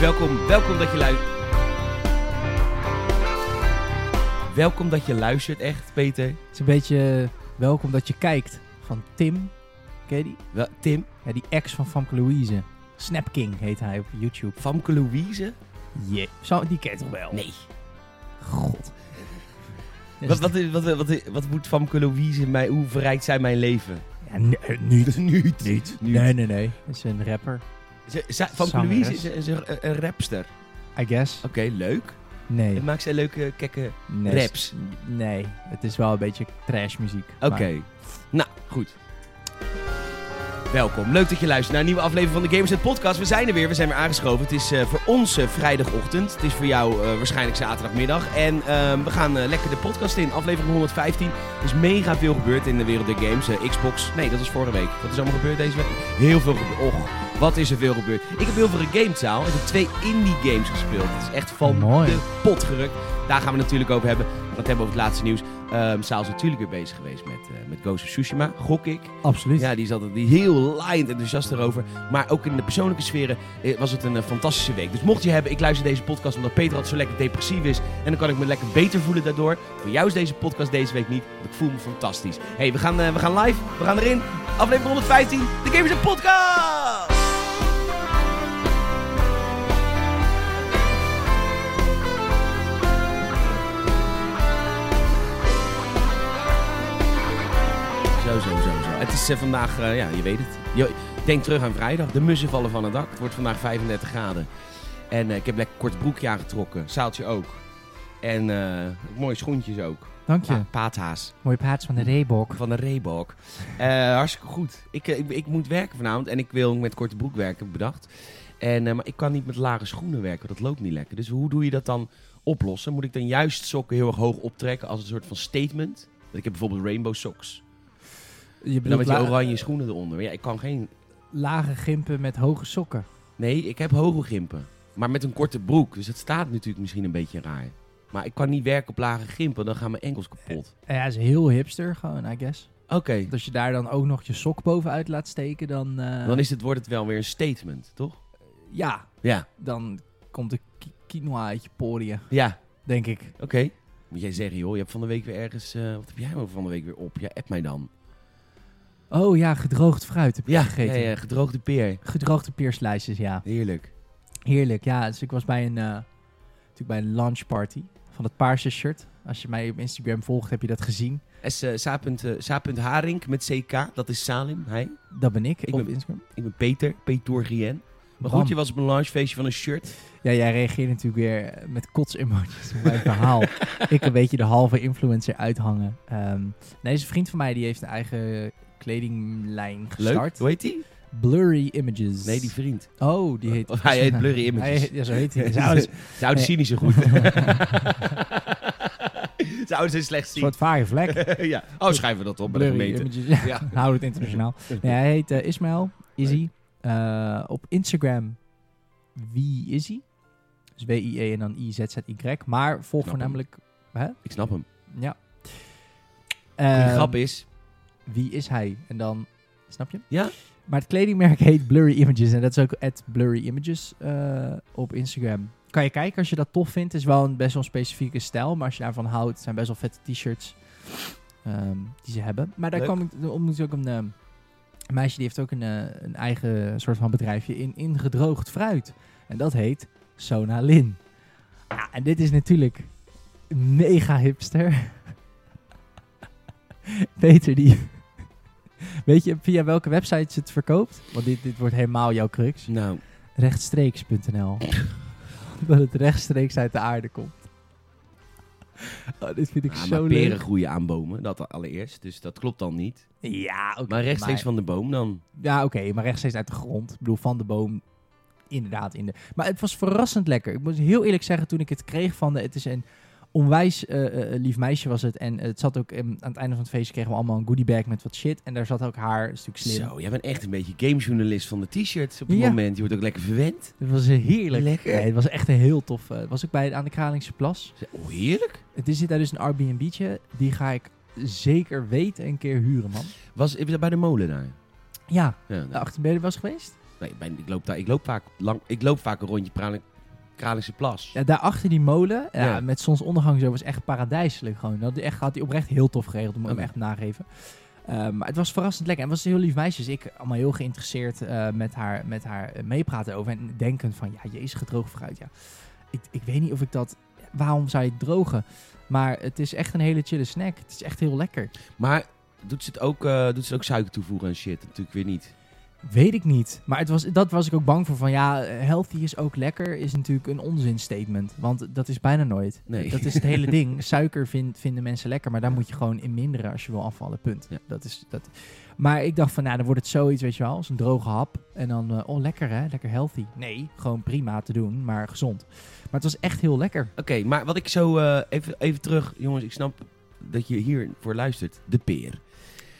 Welkom, welkom dat je luistert. Welkom dat je luistert, echt, Peter. Het is een beetje eh, welkom dat je kijkt van Tim. Ken je die? Wel, Tim, Ja, die ex van Famke Louise. Snap King heet hij op YouTube. Famke Louise? Yeah. Zo, die ken je toch wel? Nee. God. Wat, wat, wat, wat, wat, moet Famke Louise mij, hoe verrijkt zij mijn leven? Ja, eh. Niet. Niet. Nee, nee, nee. Dat is een rapper, Ze- ze- Famke. Louise is, is een, een rapster. I guess. Oké, leuk. Nee. Maakt zij leuke, kekke nee. raps? Nee. Het is wel een beetje trash muziek. Oké. Nou, goed. Welkom. Leuk dat je luistert naar een nieuwe aflevering van de Gamerset Podcast. We zijn er weer. We zijn weer aangeschoven. Het is eh, voor ons vrijdagochtend. Het is voor jou eh, waarschijnlijk zaterdagmiddag. En ehm, we gaan eh, lekker de podcast in. Aflevering 115. Er is mega veel gebeurd in de wereld der games. Xbox. Nee, dat was vorige week. Wat is allemaal gebeurd deze week? Heel veel gebeurd. Och, wat is er veel gebeurd. Ik heb heel veel gegamed, Zaal. Ik heb twee indie games gespeeld. Het is echt van Mooi. de pot gerukt. Daar gaan we natuurlijk over hebben. We het hebben over het laatste nieuws. Ehm Saal is natuurlijk weer bezig geweest met, eh, met Ghost of Tsushima, gok ik. Absoluut. Ja, die is altijd die heel laaiend enthousiast erover. Maar ook in de persoonlijke sferen eh, was het een eh, fantastische week. Dus mocht je hebben, ik luister deze podcast omdat Peter altijd zo lekker depressief is. En dan kan ik me lekker beter voelen daardoor. Voor jou is deze podcast deze week niet. want Ik voel me fantastisch. hey, we, gaan, we gaan live. We gaan erin. Aflevering 115. De Gamers Podcast! Is vandaag, eh, ja, je weet het. Je, denk terug aan vrijdag. De mussen vallen van het dak. Het wordt vandaag 35 graden. En eh, ik heb lekker kort broekje aangetrokken. Zaaltje ook. En eh, mooie schoentjes ook. Dank je. Pa paathaas. Mooie plaats van de Reebok. Van de Reebok. Hartstikke goed. Ik, ik, ik moet werken vanavond. En ik wil met korte broek werken, bedacht. En, maar ik kan niet met lage schoenen werken. Dat loopt niet lekker. Dus hoe doe je dat dan oplossen? Moet ik dan juist sokken heel erg hoog optrekken als een soort van statement? Ik heb bijvoorbeeld rainbow socks. Je dan met die oranje schoenen eronder. Ja, ik kan geen... lage gimpen met hoge sokken. Nee, ik heb hoge gimpen. Maar met een korte broek. Dus het staat natuurlijk misschien een beetje raar. Maar ik kan niet werken op lage gimpen. Dan gaan mijn enkels kapot. Ja, is heel hipster gewoon, I guess. Oké. Als je daar dan ook nog je sok bovenuit laat steken, dan... eh, Dan is het, wordt het wel weer een statement, toch? Ja, Ja. dan komt de quinoa uit je poriën, Ja. denk ik. Oké. Moet jij zeggen, joh. Je hebt van de week weer ergens... eh, wat heb jij van de week weer op? Ja, app mij dan. Oh ja, gedroogd fruit heb ik Ja, gegeten. ja, ja, gedroogde peer. Gedroogde peerslijstjes, ja. Heerlijk. Heerlijk, ja. Dus ik was bij een, eh, natuurlijk bij een launchparty van het paarse shirt. Als je mij op Instagram volgt, heb je dat gezien. S, eh, Sa. eh, Sa. punt Haring met CK. Dat is Salim. Hij. Dat ben ik, Ik op ben- Instagram. Ik ben Peter. Peter Rien. Maar Bam. goed, je was op een launchfeestje van een shirt. Ja, jij reageert natuurlijk weer met kots-emojis op mijn verhaal. ik een beetje de halve influencer uithangen. Ehm nee, is een vriend van mij die heeft een eigen kledinglijn Leuk. gestart. Hoe heet die? Blurry Images. Nee, die vriend. Oh, die heet... Of hij heet Blurry Images. Heet- ja, zo heet hij. Zijn ouders- Zijn ouders zien niet zo goed. Zijn ouders zijn slecht Een zien. soort vage vlek. ja. Oh, schrijven we dat op bij de Blurry gemeente. Images. Ja, hou het internationaal. Nee, hij heet eh, Ismail, Izzy. Eh, op Instagram, wie is hij? Dus W-I-E en dan I-Z-Z-Y. Maar volg voornamelijk... Hè? Ik snap hem. Ja. De Ehm, grap is... Wie is hij? En dan... Snap je? Ja. Maar het kledingmerk heet Blurry Images. En dat is ook at Blurry Images eh, op Instagram. Kan je kijken als je dat tof vindt. Het is wel een best wel specifieke stijl. Maar als je daarvan houdt, het zijn best wel vette t-shirts ehm, die ze hebben. Maar daar Leuk. kwam ik ontmoet ook een, ehm, een meisje die heeft ook een, eh, een eigen soort van bedrijfje in, in gedroogd fruit. En dat heet Sona Lin. Ja, en dit is natuurlijk mega hipster. Peter die... Weet je via welke website ze het verkoopt? Want dit, dit wordt helemaal jouw crux. Nou, Rechtstreeks.nl. dat het rechtstreeks uit de aarde komt. Oh, dit vind ik zo maar peren groeien aan bomen. Dat allereerst. Dus dat klopt dan niet. Ja, oké. Maar rechtstreeks maar- van de boom dan. Ja, oké, maar rechtstreeks uit de grond. Ik bedoel, van de boom. Inderdaad, in de... Maar het was verrassend lekker. Ik moet heel eerlijk zeggen, toen ik het kreeg van de... Het is een onwijs eh, lief meisje was het. En het zat ook... ehm, aan het einde van het feestje kregen we allemaal een goodiebag met wat shit. En daar zat ook haar, stuk slim. Zo, jij bent echt een beetje gamejournalist van de t-shirts op het Ja. moment. Je wordt ook lekker verwend. Het was eh, heerlijk. Lekker. Nee, het was echt een heel tof... het was ook bij, aan de Kralingse Plas. Oh, heerlijk. Het is daar dus een Airbnb'tje. Die ga ik zeker weten een keer huren, man. Was, dat bij de molen daar? Ja, Ja, de achter ben je er wel eens geweest? Nee, ik, ik, loop daar, ik, loop vaak lang, ik loop vaak een rondje Pralen- Kralingse Plas. Ja, daar achter die molen, ja, Ja. met zonsondergang zo, was echt paradijselijk gewoon. Dat echt, had hij oprecht heel tof geregeld, moet ik hem echt nageven. Eh, maar het was verrassend lekker. En het was een heel lief meisje. Dus ik allemaal heel geïnteresseerd eh, met haar, met haar eh, meepraten over. En denkend van, ja, jezus, gedroogd fruit. Ja. Ik, ik weet niet of ik dat... Waarom zou je het drogen? Maar het is echt een hele chille snack. Het is echt heel lekker. Maar doet ze het ook, doet ze het ook suiker toevoegen en shit? Natuurlijk weer niet. Weet ik niet. Maar het was, dat was ik ook bang voor. Van ja, healthy is ook lekker. Is natuurlijk een onzinstatement. Want dat is bijna nooit. Nee. Dat is het hele ding. Suiker vind, vinden mensen lekker. Maar daar moet je gewoon in minderen als je wil afvallen. Punt. Ja. Dat is, dat. Maar ik dacht van, nou, dan wordt het zoiets, weet je wel. Als een droge hap. En dan, eh, oh, lekker hè. Lekker healthy. Nee, gewoon prima te doen. Maar gezond. Maar het was echt heel lekker. Oké, maar wat ik zo... eh, even, even terug. Jongens, ik snap dat je hier voor luistert. De peer.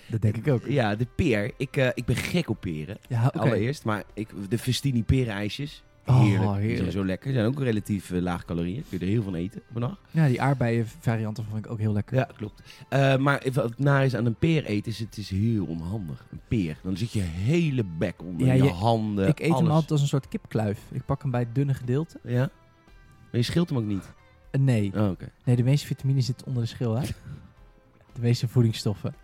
Dat denk ik ook. Ja, de peer. Ik, eh, ik ben gek op peren. Ja. Allereerst. Maar ik, de Festini perenijsjes. Oh, Heerlijk. Die heerlijk. zijn zo lekker. Die zijn ook relatief eh, laag calorieën. Kun je er heel van eten dag. Ja, die aardbeien varianten vond ik ook heel lekker. Ja, klopt. Eh, maar wat naar is aan een peer eten, is het is heel onhandig. Een peer. Dan zit je hele bek onder Ja, je, je- handen. ik eet alles. hem altijd als een soort kipkluif. Ik pak hem bij het dunne gedeelte. Ja? Maar je scheelt hem ook niet. Nee. Oh. Nee, de meeste vitamine zitten onder de schil, hè? De meeste voedingsstoffen.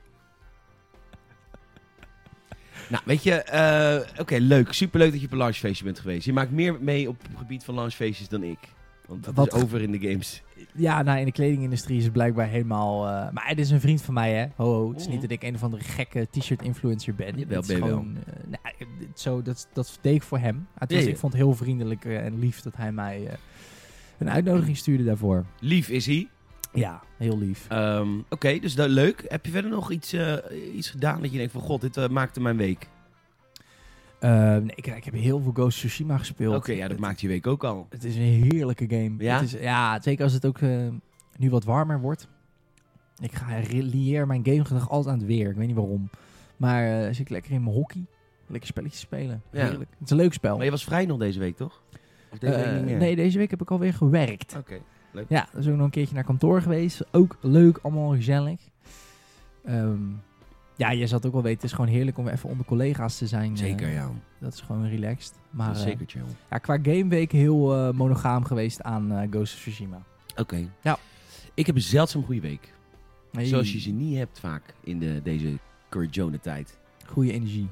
Nou, weet je, eh, oké, leuk. Superleuk dat je op een lunchfeestje bent geweest. Je maakt meer mee op het gebied van lunchfeestjes dan ik. Want dat Wat- is over in de games. Ja, nou, in de kledingindustrie is het blijkbaar helemaal... eh, maar het is een vriend van mij, hè? Ho, ho. Het is niet dat ik een of andere gekke t-shirt-influencer ben. Is ben gewoon, eh, nou, zo, dat, dat deed ik voor hem. Het was, Ja, ja. Ik vond het heel vriendelijk en lief dat hij mij een uitnodiging stuurde daarvoor. Lief is hij. Ja, heel lief. Ehm, oké, dus dat, leuk. Heb je verder nog iets, eh, iets gedaan dat je denkt van... God, dit eh, maakte mijn week. Eh, nee, ik, ik heb heel veel Ghost Tsushima gespeeld. Oké, ja, dat Het- maakt je week ook al. Het is een heerlijke game. Ja? Het is, ja, zeker als het ook eh, nu wat warmer wordt. Ik ga lieer mijn gamegedrag altijd aan het weer. Ik weet niet waarom. Maar zit ik lekker in mijn hockey. Lekker spelletjes spelen. Ja. Heerlijk. Het is een leuk spel. Maar je was vrij nog deze week, toch? Of deze week niet meer? nee, deze week heb ik alweer gewerkt. Oké. Ja, dus ook nog een keertje naar kantoor geweest. Ook leuk, allemaal gezellig. Ehm, ja, je zat ook wel weten, het is gewoon heerlijk om even onder collega's te zijn. Zeker, Eh, ja. Dat is gewoon relaxed. Maar eh, zeker chill. ja, qua gameweek heel eh, monogaam geweest aan Ghost of Tsushima. Oké. Ja. Ik heb een zeldzaam goede week. Zoals je ze niet hebt vaak in de, deze Corjona-tijd. Goede energie.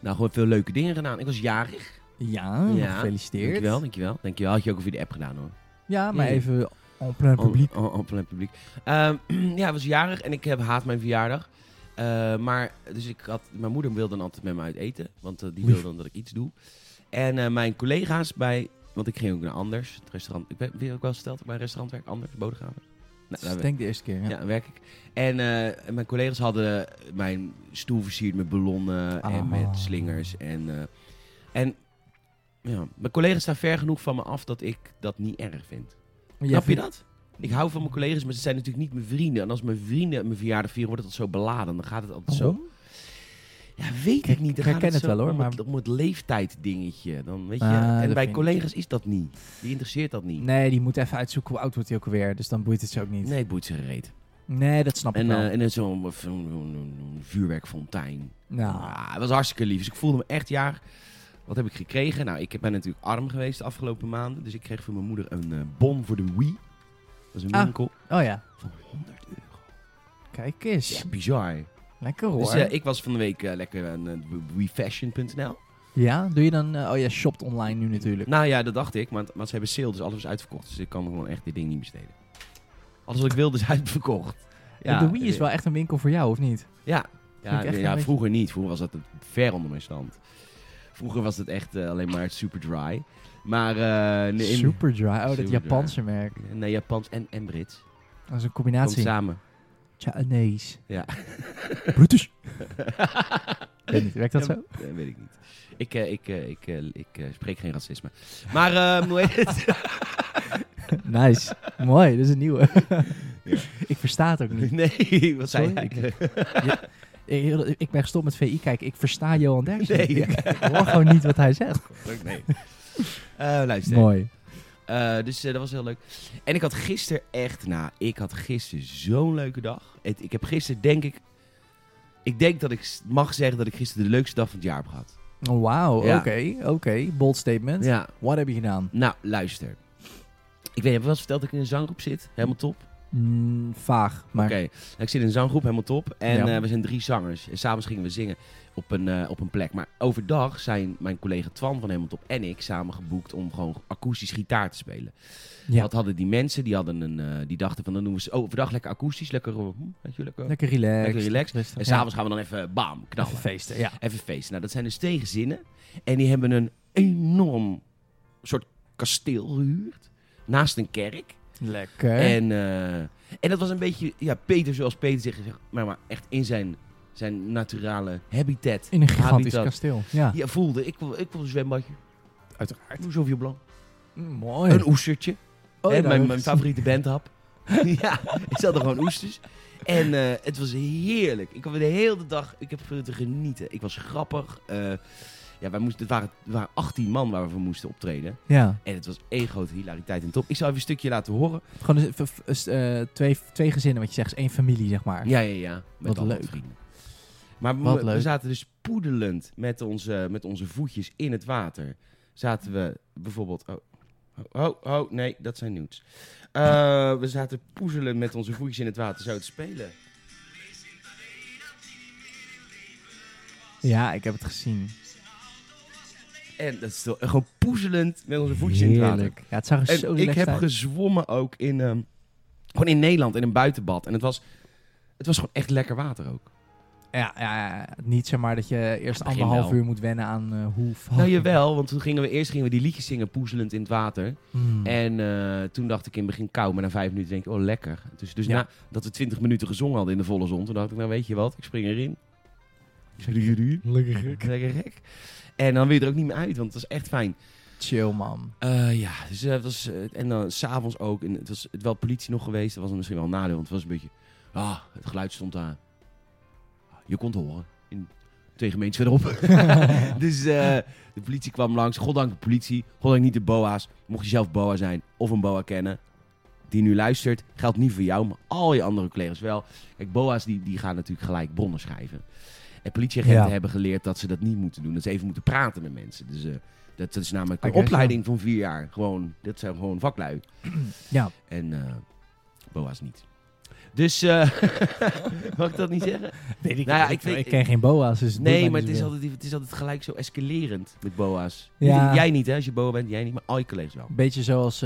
Nou, gewoon veel leuke dingen gedaan. Ik was jarig. Ja, Ja, gefeliciteerd. Dankjewel, dankjewel. Dankjewel. Had je ook via de app gedaan hoor. Ja, maar even en plein publiek. On plein publiek. Ehm, ja, ik was jarig en ik heb haat mijn verjaardag. Eh, maar, dus ik had, mijn moeder wilde dan altijd met me uit eten. Want eh, die wilde dan dat ik iets doe. En eh, mijn collega's bij, want ik ging ook naar Anders, het restaurant. Ik ben, je ook wel dat ik bij een restaurant werk, Anders, Bodegraven. Nou, daar ik denk de eerste keer, ja. Ja, werk ik. En mijn collega's hadden mijn stoel versierd met ballonnen en Ah. met slingers. En, en ja, mijn collega's staan ver genoeg van me af dat ik dat niet erg vind. Snap je vindt- dat? Ik hou van mijn collega's, maar ze zijn natuurlijk niet mijn vrienden. En als mijn vrienden mijn verjaardag vieren, wordt het altijd zo beladen. Dan gaat het altijd zo... Ja, weet ik niet. Dan Ik herken het wel, hoor, Om, maar- het, om het leeftijd dingetje. Dan, weet je, Ah, en dat bij ik- collega's is dat niet. Die interesseert dat niet. Nee, die moet even uitzoeken hoe oud wordt hij ook alweer. Dus dan boeit het ze ook niet. Nee, boeit ze gereed. Nee, dat snap ik wel. eh en zo'n vuurwerkfontein. nou, Ah, het was hartstikke lief. Dus ik voelde me echt jaar. Wat heb ik gekregen? Nou, ik ben natuurlijk arm geweest de afgelopen maanden. Dus ik kreeg van mijn moeder een eh, bon voor de Wii. Dat is een Ah. winkel oh ja. van 100 euro. Kijk eens. Ja, bizar. Lekker hoor. Dus ik was van de week eh, lekker aan uh, WeFashion.nl. Ja, doe je dan... oh ja, shopt online nu natuurlijk. Nou ja, dat dacht ik. Maar, maar ze hebben sale, dus alles is uitverkocht. Dus ik kan gewoon echt dit ding niet besteden. Alles wat ik wilde is uitverkocht. Ja, de Wii is wel echt een winkel voor jou, of niet? Ja, ja, ja een vroeger niet. Vroeger was dat ver onder mijn stand. Vroeger was het echt eh, alleen maar super dry. Maar eh, in- Superdry. Oh, dat. Japanse merk. Nee, Japans en, en Brits. Dat is een Komt combinatie. samen. Chinese. Ja. British. weet niet, werkt dat zo? Nee, weet ik niet. Ik, eh, ik, eh, ik, eh, ik spreek geen racisme. Maar, hoe heet het? Nice. Mooi, dat is een nieuwe. Ja. ik versta het ook niet. Nee, wat zei Sorry? Ik, ik ben gestopt met VI kijken. Ik versta Johan Derksen. Nee. Ik hoor gewoon niet wat hij zegt. Nee. Eh, luister. Mooi. Eh, dus eh, dat was heel leuk. En ik had gisteren echt, nou, ik had gisteren zo'n leuke dag. Het, ik heb gisteren, denk ik, ik denk dat ik mag zeggen dat ik gisteren de leukste dag van het jaar heb gehad. Oh, Wauw, oké, oké. Bold statement. Ja, Wat heb je gedaan? nou, luister. Ik weet, heb je wel eens verteld dat ik in een zanggroep zit? Helemaal top? Mm, vaag, maar... Oké, ik zit in een zanggroep, helemaal top. En Ja. eh, we zijn drie zangers. En s'avonds gingen we zingen op een, eh, op een plek. Maar overdag zijn mijn collega Twan van Helemaal Top en ik samen geboekt om gewoon akoestisch gitaar te spelen. Ja. Wat hadden die mensen? Die, hadden een, eh, die dachten van, dan doen we ze overdag lekker akoestisch, lekker, hm, weet je, lekker. Lekker relaxed. Lekker relaxed. rustig. En Ja. s'avonds gaan we dan even, bam, knallen. Even feesten, ja. Even feesten. Nou, dat zijn dus twee gezinnen. En die hebben een enorm soort kasteel gehuurd. Naast een kerk. Lekker. En, eh, en dat was een beetje, ja, Peter zoals Peter zegt, maar, maar echt in zijn, zijn naturale habitat. In een gigantisch habitat. kasteel. Ja, Ja, voelde, ik ik wil een zwembadje. uiteraard. Zoveel blanc. Mm, mooi. Een oestertje. Oh, nou, mijn, mijn favoriete bandhap. ja, ik zat er gewoon oesters. En eh, het was heerlijk. Ik had de hele dag, ik heb te genieten. Ik was grappig. Eh, ja, wij moesten, het, waren, het waren 18 man waar we voor moesten optreden. Ja. En het was één grote hilariteit en top. Ik zal even een stukje laten horen. Gewoon dus, twee, twee gezinnen, wat je zegt. is één familie, zeg maar. Ja, ja, ja. Met Wat leuk. vrienden. Maar we, zaten dus poedelend met onze, met onze voetjes in het water. Zaten we bijvoorbeeld... Oh, oh, oh, nee, dat zijn nudes. Eh, we zaten poezelen met onze voetjes in het water zo te spelen. Ja, ik heb het gezien. En dat is toch, gewoon poezelend met onze voetjes in het water. Ja, het zag er En zo ik heb uit. gezwommen ook in, ehm, gewoon in Nederland in een buitenbad. En het was, het was gewoon echt lekker water ook. Ja, ja, niet zeg maar dat je eerst anderhalf uur moet wennen aan eh, hoe... Nou jawel, want toen gingen we eerst gingen we die liedjes zingen poezelend in het water. Mm. En eh, toen dacht ik in het begin koud, maar na vijf minuten denk ik, oh lekker. Dus, dus Ja. nadat we twintig minuten gezongen hadden in de volle zon, toen dacht ik, nou weet je wat, ik spring erin. Ik spring erin. Lekker gek. Lekker gek. En dan weer er ook niet meer uit, want het was echt fijn. Chill, man. Eh, ja, dus eh, het was, eh, en dan s'avonds ook, en het was het wel politie nog geweest, dat was misschien wel een nadeel, want het was een beetje, ah, het geluid stond daar. Je kon het horen, in twee gemeentes verderop. dus eh, de politie kwam langs, goddank de politie, goddank niet de boa's. Mocht je zelf boa zijn of een boa kennen, die nu luistert, geldt niet voor jou, maar al je andere collega's wel. Kijk, boa's die, die gaan natuurlijk gelijk bronnen schrijven. En politieagenten Ja. hebben geleerd dat ze dat niet moeten doen, dat ze even moeten praten met mensen. Dus eh, dat, dat is namelijk een opleiding van vier jaar. Gewoon, dat zijn gewoon vaklui. Ja. En eh, boa's niet. Dus, eh mag ik dat niet zeggen? Weet ik, Nou ja, ik, ik ken geen boa's, dus Nee, maar het is, altijd, het is altijd gelijk zo escalerend met boa's. Ja. Jij niet, hè? Als je boa bent, jij niet, maar al je collega's wel. Beetje zoals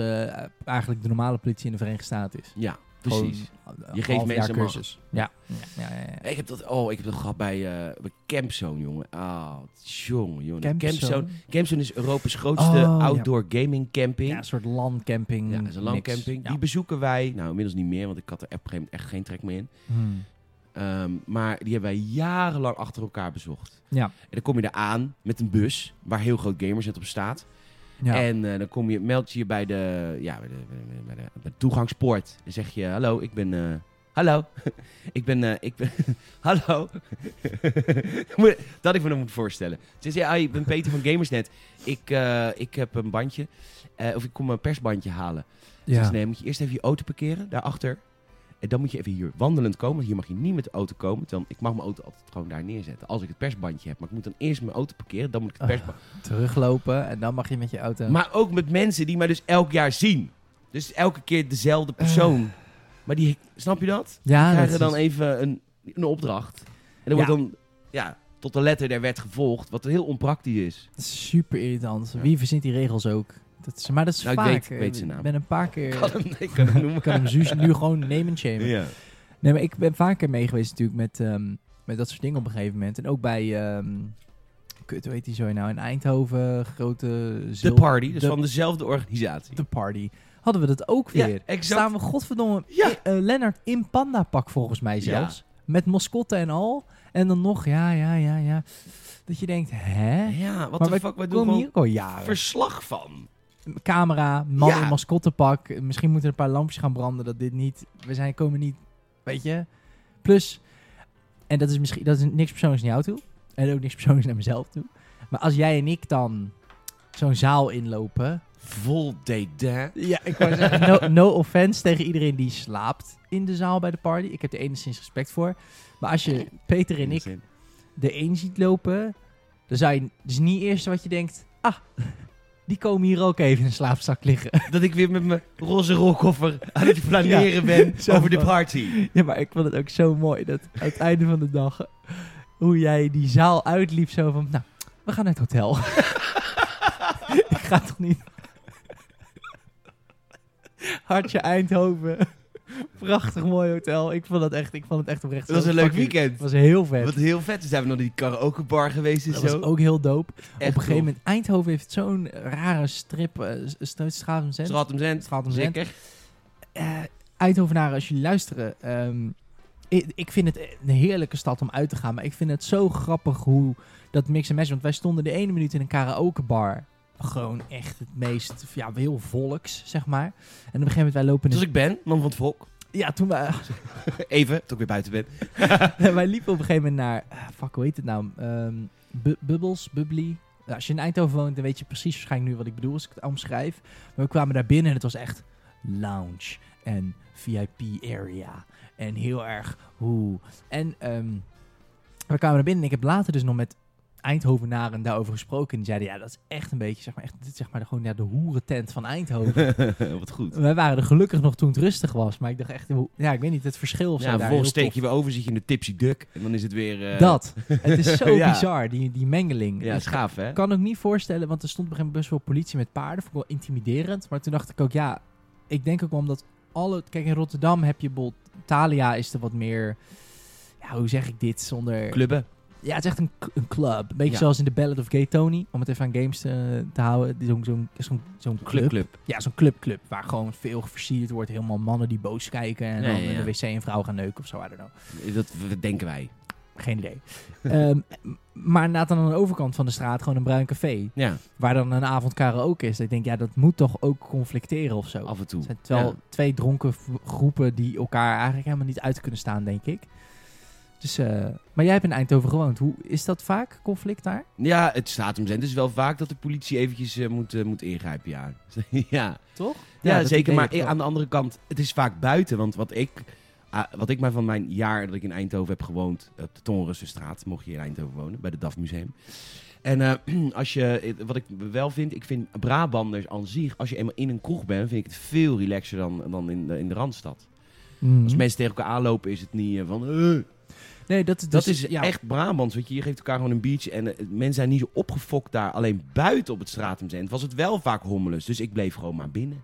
eigenlijk de normale politie in de Verenigde Staten is. Ja, precies. Je geeft mensen cursus. Ja. Ja, ja. Ik heb dat, oh, ik heb dat gehad bij, bij Campzone, jongen. Ah, jongen, jongen. Campzone? Campzone, Campzone is Europa's grootste Oh, outdoor gaming camping. Ja, een soort landcamping. Ja, dat is een landcamping. Die bezoeken wij, nou inmiddels niet meer, want ik had er op een gegeven moment echt geen trek meer in. Hmm. Ehm, maar die hebben wij jarenlang achter elkaar bezocht. Ja. En dan kom je er aan met een bus waar heel groot Gamersnet op staat. Ja. En eh, dan kom je, meld je je bij de, ja, bij de, bij de, bij toegangspoort. Dan zeg je, hallo, ik ben... eh, hallo, ik ben... eh, ik ben hallo. Dat ik me nog moet voorstellen. Ze zei, ah, ik ben Peter van Gamersnet. Ik, ik heb een bandje. of ik kom een persbandje halen. Ze ja. zei, nee, moet je eerst even je auto parkeren, daarachter. En dan moet je even hier wandelend komen. Want hier mag je niet met de auto komen. Dan, ik mag mijn auto altijd gewoon daar neerzetten. Als ik het persbandje heb. Maar ik moet dan eerst mijn auto parkeren. Dan moet ik het Ah. persbandje... Teruglopen en dan mag je met je auto... Maar ook met mensen die mij dus elk jaar zien. Dus elke keer dezelfde persoon. Maar die, snap je dat? ja, Die dat krijgen dan is even een, een opdracht. En dan Ja. wordt dan, ja, tot de letter der wet gevolgd. Wat heel onpraktisch is. dat is super irritant. Wie verzint die regels ook? Dat is, maar dat is Nou, ik vaak. weet- ik weet zijn naam. Ik ben een paar keer... Kan hem, ik kan hem noemen. Kan hem nu gewoon name and shame. Ja. Nee, maar ik ben vaker mee geweest natuurlijk met, ehm, met dat soort dingen op een gegeven moment. En ook bij, ehm kut, hoe heet die zo nou, in Eindhoven, grote De zil- party, dus de, van dezelfde organisatie. de party. Hadden we dat ook Ja, weer. exact. Staan we godverdomme, Ja. eh, eh, Lennart in pandapak volgens mij zelfs. Met mascotte en al. En dan nog, ja, ja, ja, ja. Dat je denkt, hè? Ja, wat de we fuck, wij doen hier ook al jaren. verslag van. Camera, man Ja. in mascottepak. Misschien moeten er een paar lampjes gaan branden dat dit niet... We zijn, komen niet, weet je. Plus, en dat is misschien dat is niks persoonlijks naar jou toe. En ook niks persoonlijks naar mezelf toe. Maar als jij en ik dan zo'n zaal inlopen... Vol dédain. Ja, ik wou zeggen, no, no offense tegen iedereen die slaapt in de zaal bij de party. Ik heb er enigszins respect voor. Maar als je Peter en ik de een ziet lopen Dan zou je, dus niet eerst wat je denkt, ah, die komen hier ook even in een slaapzak liggen. Dat ik weer met mijn roze rolkoffer aan het flaneren ben over de party. Ja, maar ik vond het ook zo mooi dat aan het einde van de dag, hoe jij die zaal uitliep zo van, nou, we gaan naar het hotel. ik ga toch niet... Hartje Eindhoven. Prachtig mooi hotel. Ik vond dat echt, ik vond het echt oprecht Het was een leuk fucking- weekend. Het was heel vet. Wat heel vet. Dus zijn we nog die karaoke bar geweest en dat zo. was ook heel dope. Echt Op een gegeven moment, Eindhoven heeft zo'n rare strip, uh, Stratum Zent. Stratum Zent. Stratum Zent. Zeker. Eh, Eindhovenaren, als jullie luisteren, ehm, ik, ik vind het een heerlijke stad om uit te gaan. Maar ik vind het zo grappig hoe dat mix en match. Want wij stonden de ene minuut in een karaokebar. Gewoon echt het meest, ja, heel volks, zeg maar. En op een gegeven moment, wij lopen... in- Zoals ik ben, man van het volk. Ja, toen wij, Even, tot ik weer buiten ben. wij liepen op een gegeven moment naar... ah, fuck, hoe heet het nou? Bu- Bubbles, Bubbly. Nou, als je in Eindhoven woont, dan weet je precies waarschijnlijk nu wat ik bedoel als ik het omschrijf. Maar we kwamen daar binnen en het was echt lounge en VIP area. En heel erg hoe. En ehm, we kwamen naar binnen en ik heb later dus nog met Eindhovenaren daarover gesproken. En die zeiden, ja, dat is echt een beetje, zeg maar, echt, dit zeg maar de, gewoon ja, de hoerentent van Eindhoven. Wat goed. Wij waren er gelukkig nog toen het rustig was. Maar ik dacht echt, hoe- ja, ik weet niet, het verschil of zo Ja, vervolgens steek je weer over, zit je in de tipsy duck. En dan is het weer... eh, Dat. Het is zo Ja. bizar, die, die mengeling. Ja, Dus schaaf hè? ik kan ook niet voorstellen, want er stond op een gegeven moment best wel politie met paarden. Vond ik wel intimiderend. Maar toen dacht ik ook, ja, ik denk ook wel omdat alle... Kijk, in Rotterdam heb je bijvoorbeeld... Thalia is er wat meer... Ja, hoe zeg ik dit zonder... Clubben. Ja, het is echt een, een club. Een beetje Ja. zoals in The Ballad of Gay Tony. Om het even aan games te, te houden. Zo'n zo'n zo'n zo'n Club, club. Ja, zo'n clubclub. Waar gewoon veel versierd wordt. Helemaal mannen die boos kijken. En dan in ja. de wc een vrouw gaan neuken of zo. I don't know. Dat, dat denken wij. Geen idee. Ehm, m- maar inderdaad aan de overkant van de straat gewoon een bruin café. Ja, Waar dan een avond karaoke is. Ik denk, ja, dat moet toch ook conflicteren of zo. af en toe. Het zijn wel Ja. twee dronken groepen die elkaar eigenlijk helemaal niet uit kunnen staan, denk ik. Dus, eh, maar jij hebt in Eindhoven gewoond. Hoe is dat vaak, conflict daar? Ja, het staat om zijn. Het is wel vaak dat de politie eventjes eh, moet, eh, moet ingrijpen, ja. ja. Toch? Ja, zeker. Maar ik aan de andere kant, het is vaak buiten. Want wat ik, ah, wat ik maar van mijn jaar dat ik in Eindhoven heb gewoond, op de Tonrussenstraat, mocht je in Eindhoven wonen, bij de DAF Museum. En als je, wat ik wel vind, ik vind Brabanders aan zich, als je eenmaal in een kroeg bent, vind ik het veel relaxer dan, dan in, de, in de Randstad. Mhm. Als mensen tegen elkaar aanlopen, is het niet van... Nee, dat, Dat dus- is ja, echt Brabants, weet je. Je geeft elkaar gewoon een biertje en eh, mensen zijn niet zo opgefokt daar. Alleen buiten op het stratumzend was het wel vaak hommeles. Dus ik bleef gewoon maar binnen.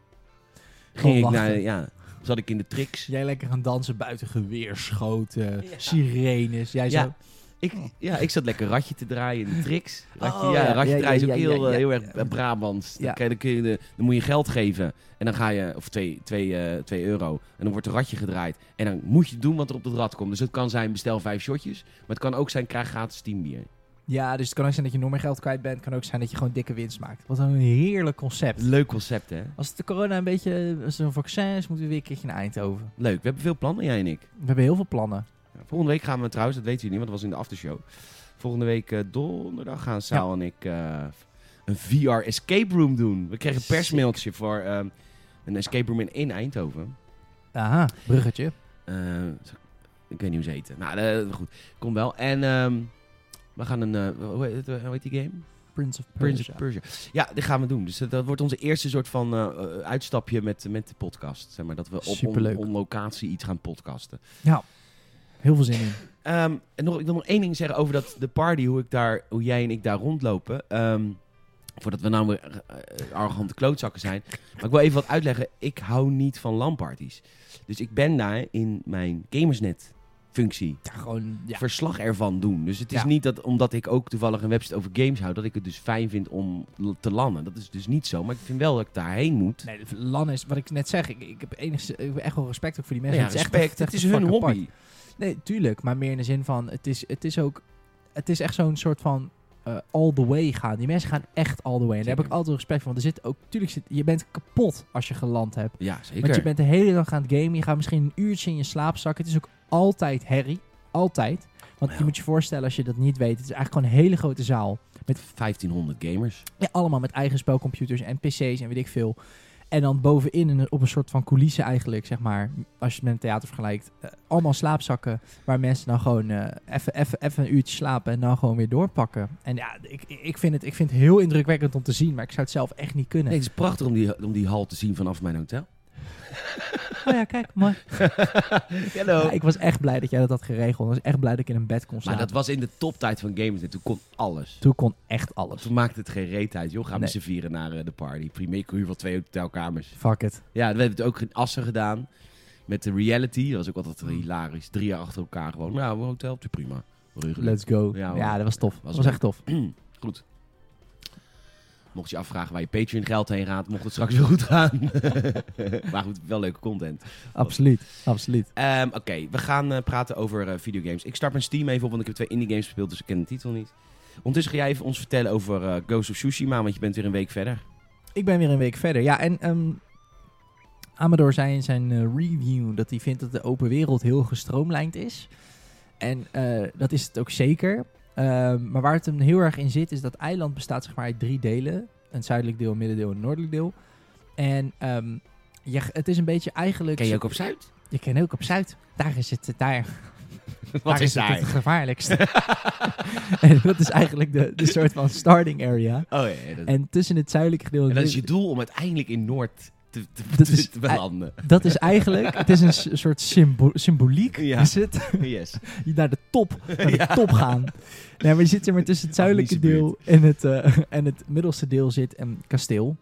Gewoon Ging ik naar, ja, zat ik in de tricks. Jij lekker gaan dansen buiten geweerschoten, Ja. sirenes. Jij Ja. zo... Ik, ja, ik zat lekker ratje te draaien in de tricks. Ratje, Oh, ja, ja. ratje Ja, draaien is ook heel, eh, heel erg Brabants. Dan, je- dan, kun je de- dan moet je geld geven. En dan ga je, of 2 twee, eh, twee euro. En dan wordt een ratje gedraaid. En dan moet je doen wat er op dat rad komt. Dus het kan zijn, bestel vijf shotjes. Maar het kan ook zijn, krijg gratis 10 bier. Ja, dus het kan ook zijn dat je nog meer geld kwijt bent. Het kan ook zijn dat je gewoon dikke winst maakt. Wat een heerlijk concept. Leuk concept, hè? Als de corona een beetje als een vaccin is, moeten we weer een keertje naar Eindhoven. Leuk. We hebben veel plannen, jij en ik. We hebben heel veel plannen. Volgende week gaan we trouwens, dat weten jullie niet, want dat was in de aftershow. Volgende week eh, donderdag gaan Saal en ik eh, een VR escape room doen. We kregen een persmailtje voor ehm, een escape room in, in Eindhoven. Aha, bruggetje. Eh, ik weet niet hoe ze heten. Nou, eh, goed. Komt wel. En ehm, we gaan een, eh, hoe, heet, hoe heet die game? Prince of Prince of Persia. Ja, dat gaan we doen. Dus dat, wordt onze eerste soort van eh, eh, uitstapje met, met de podcast. Zeg maar, dat we op on locatie iets gaan podcasten. Ja, heel veel zin in. Ehm, en nog, ik wil nog één ding zeggen over dat, de party, hoe, ik daar, hoe jij en ik daar rondlopen. Ehm, voordat we nou weer eh, eh, arrogante klootzakken zijn. Maar ik wil even wat uitleggen. Ik hou niet van LAN-parties. Dus ik ben daar in mijn Gamersnet functie Ja, gewoon, ja. verslag ervan doen. Dus het is Ja. niet dat omdat ik ook toevallig een website over games hou, dat ik het dus fijn vind om te landen. Dat is dus niet zo. Maar ik vind wel dat ik daarheen moet. Nee, LAN is, wat ik net zeg, ik, ik heb enigszins, ik heb echt wel respect ook voor die mensen. ja, het is respect. echt Het is hun hobby. apart. Nee, tuurlijk. Maar meer in de zin van, het is, het is ook, het is echt zo'n soort van eh, all the way gaan. Die mensen gaan echt all the way. En daar heb ik altijd respect voor. Want er zit ook, tuurlijk, zit, je bent kapot als je geland hebt. Ja, zeker. Want je bent de hele dag aan het gamen. Je gaat misschien een uurtje in je slaap zakken. Het is ook altijd herrie. Altijd. Want je moet je voorstellen, als je dat niet weet, het is eigenlijk gewoon een hele grote zaal. Met 1500 gamers. Ja, allemaal met eigen spelcomputers en PC's en weet ik veel. En dan bovenin in een- op een soort van coulisse eigenlijk, zeg maar, als je het met een theater vergelijkt. eh, allemaal slaapzakken waar mensen dan gewoon eh, even even een uurtje slapen en dan gewoon weer doorpakken. En ja, ik, ik, vind het, ik vind heel indrukwekkend om te zien, maar ik zou het zelf echt niet kunnen. Nee, het is prachtig om die, om die hal te zien vanaf mijn hotel. Oh ja, kijk, mooi. Hallo. Ja, ik was echt blij dat jij dat had geregeld. Ik was echt blij dat ik in een bed kon maar slapen. dat was in de toptijd van gamers. En toen kon alles. Toen kon echt alles. Toen maakte het geen reet uit. Joh, gaan we z'n vieren naar eh, de party. Prima, ik huur wel twee hotelkamers. Fuck it. Ja, we hebben het ook in Assen gedaan. Met de reality. Dat was ook altijd Mm. hilarisch. Drie jaar achter elkaar gewoon. Nou, een hoteltje, prima. Regelen. Let's go. Ja, dat was tof. Dat Was echt tof. Goed. Mocht je afvragen waar je Patreon geld heen gaat, mocht het straks weer goed gaan. maar goed, wel leuke content. Absoluut. Absoluut. Ehm, Oké, we gaan eh, praten over eh, videogames. Ik start mijn Steam even op, want ik heb twee indie games gespeeld, dus ik ken de titel niet. Ondertussen ga jij even ons vertellen over eh, Ghost of Tsushima, want je bent weer een week verder. Ik ben weer een week verder. Ja, en ehm, Amador zei in zijn review dat hij vindt dat de open wereld heel gestroomlijnd is. En dat is het ook zeker. Ehm, maar waar het hem heel erg in zit, is dat eiland bestaat zeg maar uit drie delen. Een zuidelijk deel, een middendeel en een noordelijk deel. En ehm, je, het is een beetje eigenlijk... Ken je ook op Zuid? Je kent ook op Zuid. Daar is het, daar, Wat daar is het, daar? het gevaarlijkste. en dat is eigenlijk de, de soort van starting area. Oh ja, ja, dat, En tussen het zuidelijke gedeelte... en dat is je doel om uiteindelijk in Noord te, te, Dat is- te belanden. Dat is eigenlijk, het is een soort symbo- symboliek, Ja. is het, yes. naar de top, naar de Ja. top gaan. Nee, maar je zit zeg maar tussen het zuidelijke deel en het, eh, en het middelste deel zit een kasteel.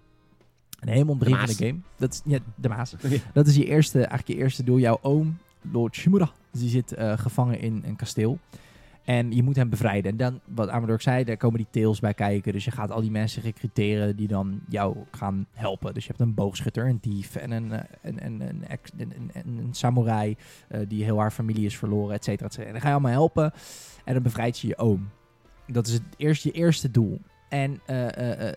Een helemaal Maas. game. Dat is, ja, de Maas. Ja. Dat is je eerste, eigenlijk je eerste doel. Jouw oom, Lord Shimura, die zit eh, gevangen in een kasteel. En je moet hem bevrijden. En dan, wat Amador zei, daar komen die tails bij kijken. Dus je gaat al die mensen recruteren die dan jou gaan helpen. Dus je hebt een boogschutter, een dief en een, eh, een, een, een, een, samurai eh, die heel haar familie is verloren, et cetera, et cetera. En dan ga je allemaal helpen en dan bevrijd je je oom. Dat is het eerste, je eerste doel. En eh,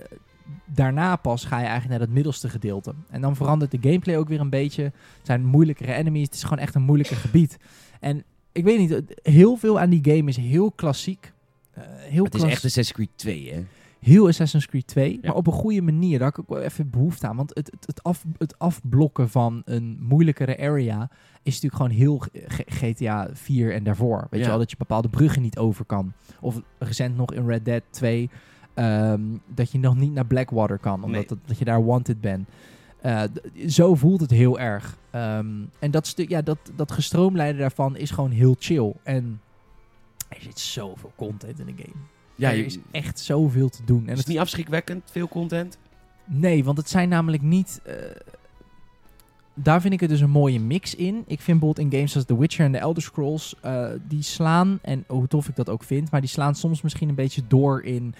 daarna pas ga je eigenlijk naar dat middelste gedeelte. En dan verandert de gameplay ook weer een beetje. Het zijn moeilijkere enemies. Het is gewoon echt een moeilijker gebied. En ik weet niet, heel veel aan die game is heel klassiek. Eh, heel Het is echt Assassin's Creed 2, hè? heel Assassin's Creed 2, Ja. maar op een goede manier. Daar heb ik ook wel even behoefte aan. Want het, het, het, af, het afblokken van een moeilijkere area is natuurlijk gewoon heel GTA 4 en daarvoor. Weet Ja. je wel, dat je bepaalde bruggen niet over kan. Of recent nog in Red Dead 2, ehm, dat je nog niet naar Blackwater kan, omdat Nee. dat, dat je daar wanted bent. Eh, zo voelt het heel erg. Ehm, en dat, stuk, ja, dat, dat gestroomlijnen daarvan is gewoon heel chill. En er zit zoveel content in de game. Ja, er is echt zoveel te doen. En is het het niet afschrikwekkend, veel content? Nee, want het zijn namelijk niet. eh, daar vind ik het dus een mooie mix in. Ik vind bijvoorbeeld in games als The Witcher en The Elder Scrolls, eh, die slaan, en hoe tof ik dat ook vind, maar die slaan soms misschien een beetje door in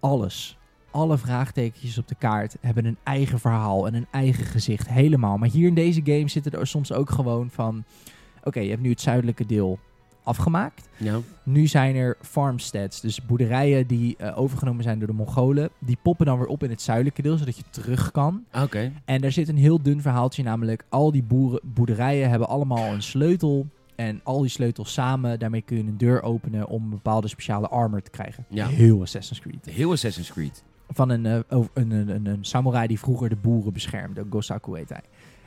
alles. Alle vraagtekentjes op de kaart hebben een eigen verhaal en een eigen gezicht, helemaal. Maar hier in deze game zitten er soms ook gewoon van, oké, je hebt nu het zuidelijke deel afgemaakt. Ja. Nu zijn er farmsteads, dus boerderijen die eh, overgenomen zijn door de Mongolen. Die poppen dan weer op in het zuidelijke deel, zodat je terug kan. Oké. En daar zit een heel dun verhaaltje, namelijk al die boeren, boerderijen hebben allemaal een sleutel. En al die sleutels samen, daarmee kun je een deur openen om een bepaalde speciale armor te krijgen. Ja. Heel Assassin's Creed. Heel Assassin's Creed. Van een, eh, een, een, een, een samurai die vroeger de boeren beschermde. Gosaku heet hij.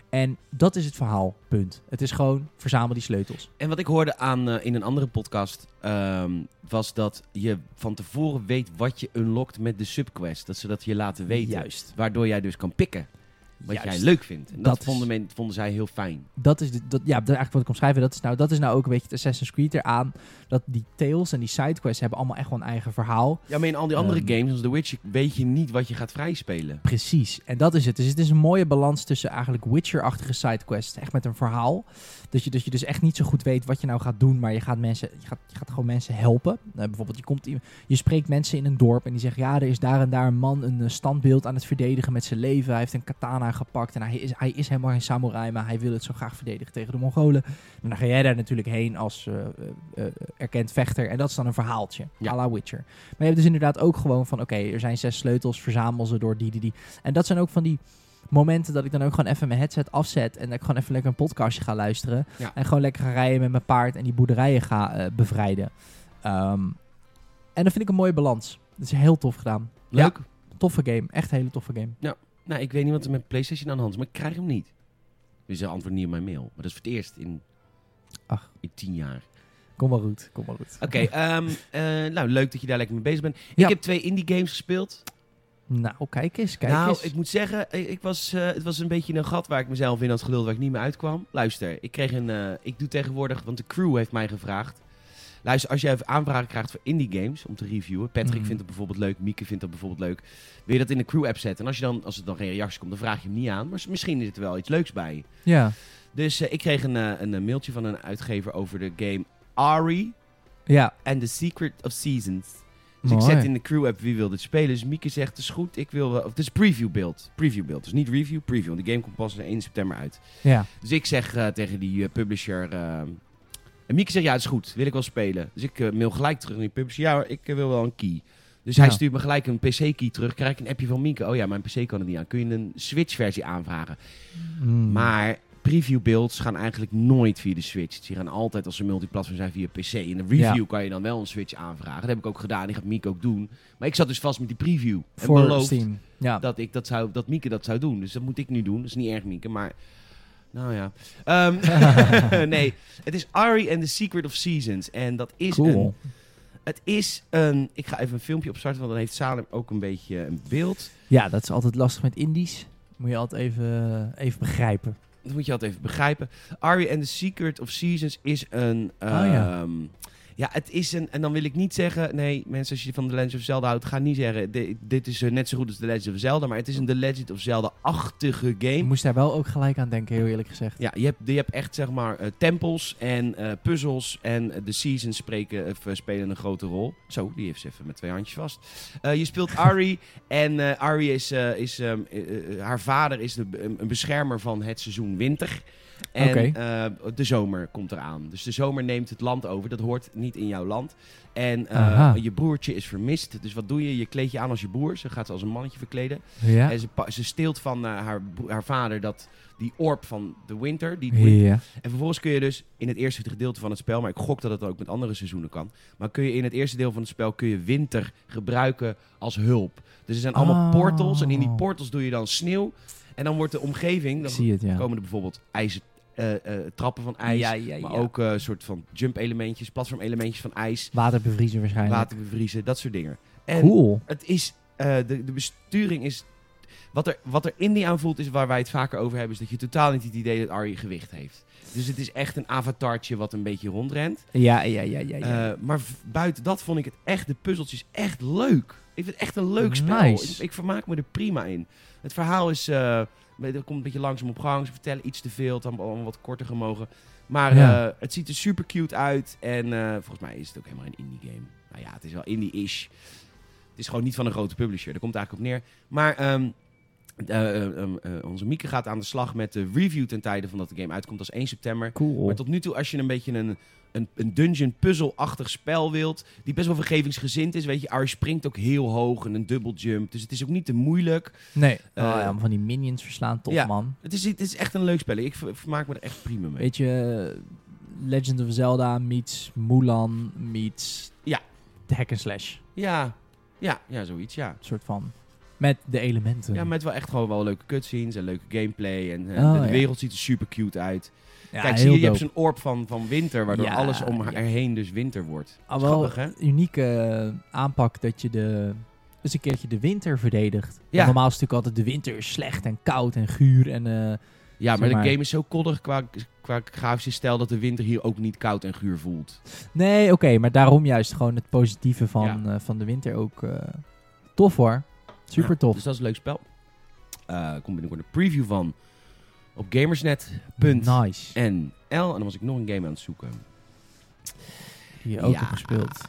En dat is het verhaal, punt. Het is gewoon, verzamel die sleutels. En wat ik hoorde aan, eh, in een andere podcast, ehm, was dat je van tevoren weet wat je unlockt met de subquest. Dat ze dat je laten weten. Juist. Waardoor jij dus kan pikken wat Juist. jij leuk vindt. En dat, vonden, men, vonden zij heel fijn. dat is, de, dat, ja, eigenlijk wat ik omschrijven, dat is, nou, dat is nou ook een beetje het Assassin's Creed eraan. Dat die tales en die sidequests hebben allemaal echt wel een eigen verhaal. Ja, maar in al die andere Ehm. games, zoals The Witcher, weet je niet wat je gaat vrijspelen. Precies, en dat is het. Dus het is een mooie balans tussen eigenlijk Witcher-achtige sidequests, echt met een verhaal. Dat je, dat je dus echt niet zo goed weet wat je nou gaat doen, maar je gaat, mensen, je gaat, je gaat gewoon mensen helpen. Eh, bijvoorbeeld, je, komt, je spreekt mensen in een dorp en die zeggen, ja, er is daar en daar een man een eh, standbeeld aan het verdedigen met zijn leven. Hij heeft een katana gepakt en hij is, hij is helemaal geen samurai, maar hij wil het zo graag verdedigen tegen de Mongolen. En dan ga jij daar natuurlijk heen als eh, eh, eh, erkend vechter en dat is dan een verhaaltje, Ja. à la Witcher. Maar je hebt dus inderdaad ook gewoon van, oké, er zijn zes sleutels, verzamel ze door die, die, die. En dat zijn ook van die momenten dat ik dan ook gewoon even mijn headset afzet en dat ik gewoon even lekker een podcastje ga luisteren. Ja. En gewoon lekker ga rijden met mijn paard en die boerderijen ga bevrijden. Ehm, en dat vind ik een mooie balans. Dat is heel tof gedaan. Leuk. Toffe game, echt een hele toffe game. Nou, ik weet niet wat er met PlayStation aan de hand is, maar ik krijg hem niet. Dus ze antwoord niet op mijn mail. Maar dat is voor het eerst in, Ach. in tien jaar. Kom maar goed, kom maar goed. Oké, ehm, eh, nou leuk dat je daar lekker mee bezig bent. Ja. Ik heb twee indie games gespeeld. Nou, kijk eens, kijk nou, eens. ik moet zeggen, ik, ik was, eh, het was een beetje een gat waar ik mezelf in had geduld, waar ik niet meer uitkwam. Luister, ik kreeg een, eh, ik doe tegenwoordig, want de crew heeft mij gevraagd. Luister, als jij aanvragen krijgt voor indie games om te reviewen. Patrick Mhm. vindt dat bijvoorbeeld leuk, Mieke vindt dat bijvoorbeeld leuk. Wil je dat in de crew app zetten? En als, je dan, als er dan geen reactie komt, dan vraag je hem niet aan. Maar misschien is er wel iets leuks bij. Ja, Dus eh, ik kreeg een, eh, een, eh, mailtje van een uitgever over de game Ari ja. and the Secret of Seasons. Dus Mooi. ik zet in de crew app wie wil dit spelen. Dus Mieke zegt, het is goed, ik wil. Of het is preview beeld. Preview beeld. Dus niet review, preview. Want de game komt pas op 1 september uit. Ja, Dus ik zeg tegen die publisher... en Mieke zegt, ja, het is goed. Wil ik wel spelen. Dus ik eh, mail gelijk terug naar die publisher. Ja, ik eh, wil wel een key. Dus hij Ja. stuurt me gelijk een PC-key terug. Krijg ik een appje van Mieke. Oh ja, mijn PC kan er niet aan. Kun je een Switch-versie aanvragen? Mm. Maar preview builds gaan eigenlijk nooit via de Switch. Die gaan altijd als ze multiplatform zijn via PC. In een review Ja. kan je dan wel een Switch aanvragen. Dat heb ik ook gedaan. Die gaat Mieke ook doen. Maar ik zat dus vast met die preview. En voor beloofd. Ja. dat, ik dat, zou, dat Mieke dat zou doen. Dus dat moet ik nu doen. Dat is niet erg, Mieke. Maar, nou ja. Ehm, nee, het is Ari and the Secret of Seasons. En dat is een... cool. Het is een... Ik ga even een filmpje opstarten, want dan heeft Salem ook een beetje een beeld. Ja, dat is altijd lastig met indies. Moet je altijd even, even begrijpen. Dat moet je altijd even begrijpen. Ari and the Secret of Seasons is een... Oh, ja. Ja, het is een... En dan wil ik niet zeggen... Nee, mensen, als je van The Legend of Zelda houdt... Ga niet zeggen... di- Dit is eh, net zo goed als The Legend of Zelda. Maar het is een The Legend of Zelda-achtige game. Ik moest daar wel ook gelijk aan denken, heel eerlijk gezegd. Ja, je hebt, je hebt echt zeg maar eh, tempels en eh, puzzels en de seasons spreken, of, spelen een grote rol. Zo, die heeft ze even met twee handjes vast. Je speelt Ari en Ari is, is ehm, eh, eh, haar vader is de, een beschermer van het seizoen winter. En eh, de zomer komt eraan. Dus de zomer neemt het land over. Dat hoort niet in jouw land. En eh, je broertje is vermist. Dus wat doe je? Je kleed je aan als je broer. Ze gaat ze als een mannetje verkleden. Ja. En ze, ze steelt van eh, haar, haar vader dat, die orb van de winter. Die, Ja. En vervolgens kun je dus in het eerste gedeelte van het spel, maar ik gok dat het ook met andere seizoenen kan. Maar kun je in het eerste deel van het spel kun je winter gebruiken als hulp. Dus er zijn allemaal Oh. portals en in die portals doe je dan sneeuw. En dan wordt de omgeving, dan zie het, ja. komen er bijvoorbeeld ijzer, eh, eh, trappen van ijs. Ja, ja, Maar ook een soort van jump elementjes, platform elementjes van ijs, Water bevriezen waarschijnlijk. water bevriezen, dat soort dingen. En Cool. het is, eh, de, de besturing is, wat er, wat er indie aan voelt is waar wij het vaker over hebben, is dat je totaal niet het idee dat Arjen gewicht heeft. Dus het is echt een avatartje wat een beetje rondrent. Ja, ja, ja, ja. ja. Eh, maar buiten dat vond ik het echt, de puzzeltjes, echt leuk. Ik vind het echt een leuk spel. Nice. Ik, ik vermaak me er prima in. Het verhaal is, eh, er komt een beetje langzaam op gang. Ze vertellen iets te veel, het allemaal wat korter gemogen. Maar Ja. eh, het ziet er super cute uit. En volgens mij is het ook helemaal een indie game. Nou ja, het is wel indie-ish. Het is gewoon niet van een grote publisher. Daar komt het eigenlijk op neer. Maar ehm, eh, eh, ehm, eh, onze Mieke gaat aan de slag met de review ten tijde van dat de game uitkomt. Dat is 1 september. cool. Maar tot nu toe, als je een beetje een, een, een dungeon puzzle-achtig spel wilt, die best wel vergevingsgezind is, weet je, Ari springt ook heel hoog en een double jump. Dus het is ook niet te moeilijk. Nee. Oh, ja, van die minions verslaan, tof ja. man. Het is, het is echt een leuk spel. Ik ver- vermaak me er echt prima mee. Weet je, Legend of Zelda meets Mulan meets Ja. de hack and slash. Ja, ja, ja, zoiets, ja. soort van. Met de elementen. Ja, met wel echt gewoon wel leuke cutscenes en leuke gameplay. En Oh, de, ja. wereld ziet er super cute uit. Ja, Kijk, zie je, je hebt zo'n orb van, van winter, waardoor Ja, alles om haar ja. erheen dus winter wordt. Ah, wel Grappig, hè? unieke eh, aanpak dat je de, eens een keertje de winter verdedigt. Normaal is het natuurlijk altijd de winter is slecht en koud en guur en... eh, Ja, maar de game is zo koddig qua, qua grafische stijl dat de winter hier ook niet koud en guur voelt. Nee, oké, maar daarom juist gewoon het positieve van, eh, van de winter ook tof hoor. Super tof. Dus dat is een leuk spel. Eh, komt binnenkort een preview van op gamersnet.nl. Nice. En dan was ik nog een game aan het zoeken. Die je ook Ja. hebt gespeeld.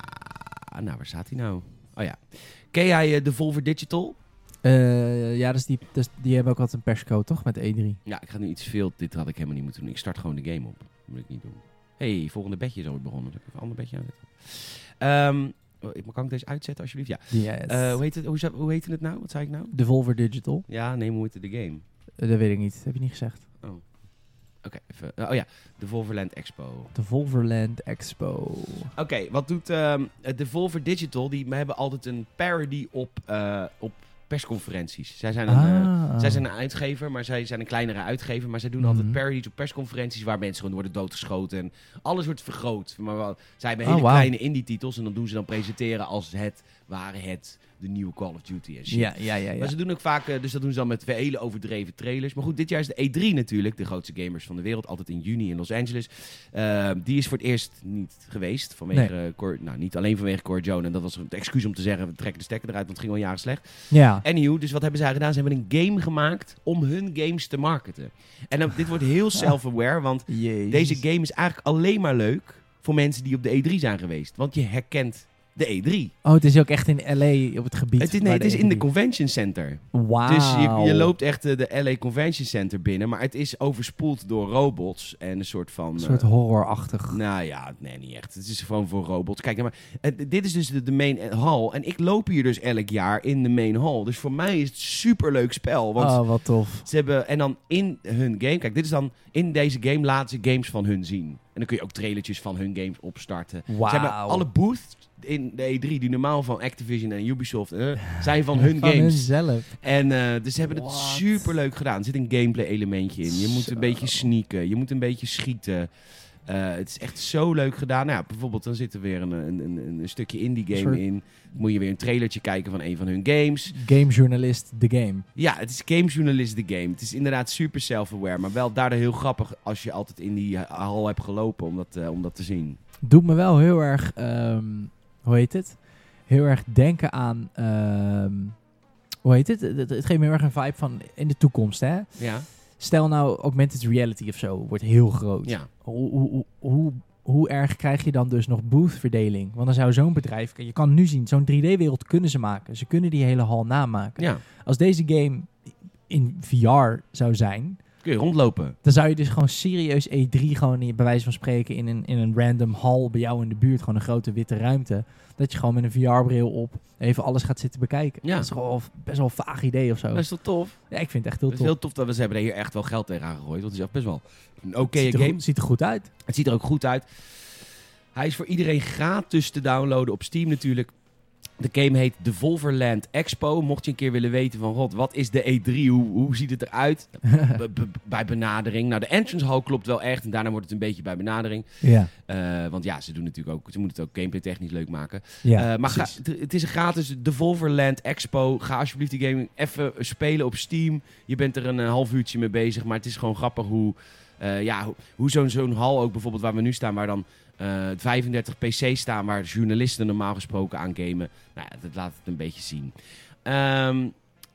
Nou, waar staat hij nou? Oh ja. Ken jij eh, Devolver Digital? Eh, ja, dus die, dus die hebben ook altijd een perscode, toch? Met E3. Ja, ik ga nu iets veel. Dit had ik helemaal niet moeten doen. Ik start gewoon de game op. Dat moet ik niet doen. hey, volgende bedje is alweer begonnen. Zal ik even een ander bedje aanzetten? Ehm, kan ik deze uitzetten alsjeblieft? Ja. Eh, hoe, heet het, hoe, hoe heette het nou? Wat zei ik nou? Devolver Digital. Ja, nee, hoe heette de game? Eh, dat weet ik niet. Dat heb je niet gezegd. Oké, even. eh, oh ja, Devolverland Expo. Devolverland Expo. Oké, wat doet ehm Devolver Digital? Die hebben altijd een parody op, op persconferenties. Zij zijn, een, eh, Ah. zij zijn een uitgever, maar zij zijn een kleinere uitgever. Maar zij doen Mhm. altijd parodies op persconferenties waar mensen gewoon worden doodgeschoten. En alles wordt vergroot. Maar wel, zij hebben Oh, hele kleine indie-titels en dan doen ze dan presenteren als het ware het, de nieuwe Call of Duty en shit. Ja, ja, ja. ja. Maar ze doen ook vaak, eh, dus dat doen ze dan met hele overdreven trailers. Maar goed, dit jaar is de E3 natuurlijk, de grootste gamers van de wereld. Altijd in juni in Los Angeles. Eh, die is voor het eerst niet geweest. Vanwege, Cor- nou, niet alleen vanwege Core Joan. En dat was het excuus om te zeggen, we trekken de stekker eruit, want het ging al jaren slecht. ja. Anywho, dus wat hebben zij gedaan? Ze hebben een game gemaakt om hun games te marketen. En dan, dit wordt heel self-aware, want Jezus. deze game is eigenlijk alleen maar leuk voor mensen die op de E3 zijn geweest. Want je herkent de E3. Oh, het is ook echt in LA op het gebied. Het is, nee, het is in de E3 convention center. Wauw. Dus je, je loopt echt eh, de LA Convention Center binnen, maar het is overspoeld door robots en een soort van... Een soort eh, horrorachtig. nou ja, nee, niet echt. Het is gewoon voor robots. Kijk, nou maar, eh, dit is dus de, de main hall. En ik loop hier dus elk jaar in de main hall. Dus voor mij is het superleuk spel. Want oh, wat tof. ze hebben... En dan in hun game... Kijk, dit is dan... In deze game laten ze games van hun zien. En dan kun je ook trailertjes van hun games opstarten. Wauw. Ze hebben alle booths in de E3 die normaal van Activision en Ubisoft eh, zijn van hun Van games. hunzelf. En eh, dus ze hebben het super leuk gedaan. Er zit een gameplay elementje in. Je moet Zo. een beetje sneaken. Je moet een beetje schieten. Eh, het is echt zo leuk gedaan. Nou, ja, bijvoorbeeld dan zit er weer een, een, een, een stukje indie game in. Moet je weer een trailertje kijken van een van hun games. Gamejournalist, The Game. Ja, het is gamejournalist de game. Het is inderdaad super self-aware. Maar wel daardoor heel grappig als je altijd in die hal hebt gelopen om dat, om dat te zien. Doet me wel heel erg, ehm, hoe heet het? Heel erg denken aan, ehm, hoe heet het? Het, het geeft me heel erg een vibe van in de toekomst, hè? Ja, Stel nou augmented reality of zo, wordt heel groot. ja. Hoe, hoe, hoe, hoe, hoe erg krijg je dan dus nog boothverdeling? Want dan zou zo'n bedrijf, je kan nu zien, zo'n 3D-wereld kunnen ze maken. Ze kunnen die hele hal namaken. ja. Als deze game in VR zou zijn, Kun je rondlopen. dan zou je dus gewoon serieus E3 gewoon in, bij wijze van spreken in een, in een random hal bij jou in de buurt, gewoon een grote witte ruimte. Dat je gewoon met een VR-bril op even alles gaat zitten bekijken. Ja. Dat is gewoon best wel een vaag idee of zo. Dat is toch tof? Ja, ik vind het echt heel Het is tof. heel tof dat we ze hebben er hier echt wel geld tegen aangegooid. Want het is echt best wel een oké game. goed, ziet er goed uit. Het ziet er ook goed uit. Hij is voor iedereen gratis te downloaden op Steam natuurlijk. De game heet Devolverland Expo. Mocht je een keer willen weten van, god, wat is de E3? Hoe, hoe ziet het eruit? B- bij benadering. Nou, de entrance hall klopt wel echt. En daarna wordt het een beetje bij benadering. Ja, Eh, want ja, ze doen natuurlijk ook, ze moeten het ook gameplay technisch leuk maken. ja Eh, maar ga, het is een gratis Devolverland Expo. Ga alsjeblieft die game even spelen op Steam. Je bent er een half uurtje mee bezig. Maar het is gewoon grappig hoe, eh, ja, hoe, hoe zo'n zo'n hal ook bijvoorbeeld waar we nu staan, waar dan 35 PC's staan, waar journalisten normaal gesproken aan gamen. Nou ja, dat laat het een beetje zien.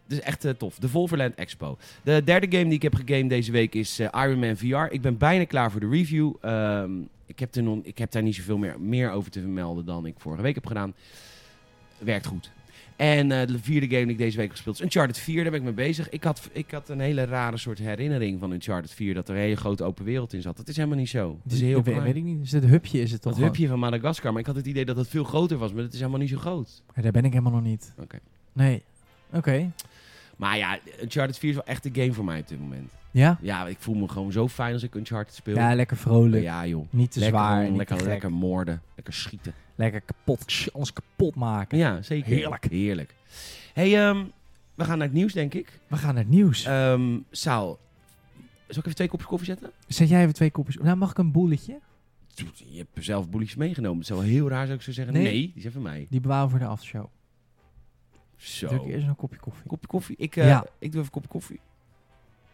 Het is echt eh, tof. De Volverland Expo. De derde game die ik heb gegamed deze week is eh, Iron Man VR. Ik ben bijna klaar voor de review. Ehm, ik, heb ik heb daar niet zoveel meer, meer over te vermelden dan ik vorige week heb gedaan. Werkt goed. En eh, de vierde game die ik deze week heb gespeeld is Uncharted 4. Daar ben ik mee bezig. Ik had, ik had een hele rare soort herinnering van Uncharted 4. Dat er een hele grote open wereld in zat. Dat is helemaal niet zo. Het is heel weet, ik niet. Is het hupje is het toch? Dat hupje van Madagaskar. Maar ik had het idee dat het veel groter was. Maar het is helemaal niet zo groot. Ja, daar ben ik helemaal nog niet. Oké. Nee. Oké. Maar ja, Uncharted 4 is wel echt de game voor mij op dit moment. Ja? Ja, ik voel me gewoon zo fijn als ik Uncharted speel. Ja, lekker vrolijk. Ja, joh. Niet te lekker, zwaar. niet lekker, te lekker moorden. Lekker schieten. Lekker kapot. Alles kapot maken. Ja, zeker. Heerlijk. Heerlijk. hey, ehm, we gaan naar het nieuws, denk ik. We gaan naar het nieuws. Ehm Saal, zal ik even twee kopjes koffie zetten? Zet jij even twee kopjes. Nou, mag ik een boeletje? Je hebt zelf boeltjes meegenomen. Het is wel heel raar, zou ik zo zeggen. Nee. Nee, die zijn van mij. Die bewaren we voor de aftershow. Zo. Druk eerst een kopje koffie. Kopje koffie. Ik, eh, Ja. ik doe even een kopje koffie.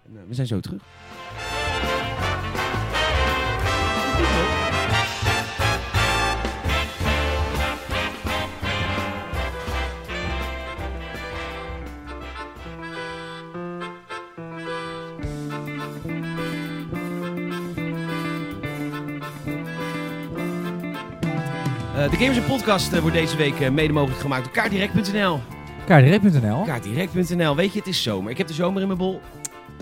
En, eh, we zijn zo terug. De Gamers Podcast eh, wordt deze week eh, mede mogelijk gemaakt door kaartdirect.nl. Kaardirect.nl. Kaartdirect.nl. Weet je, het is zomer. Ik heb de zomer in mijn bol.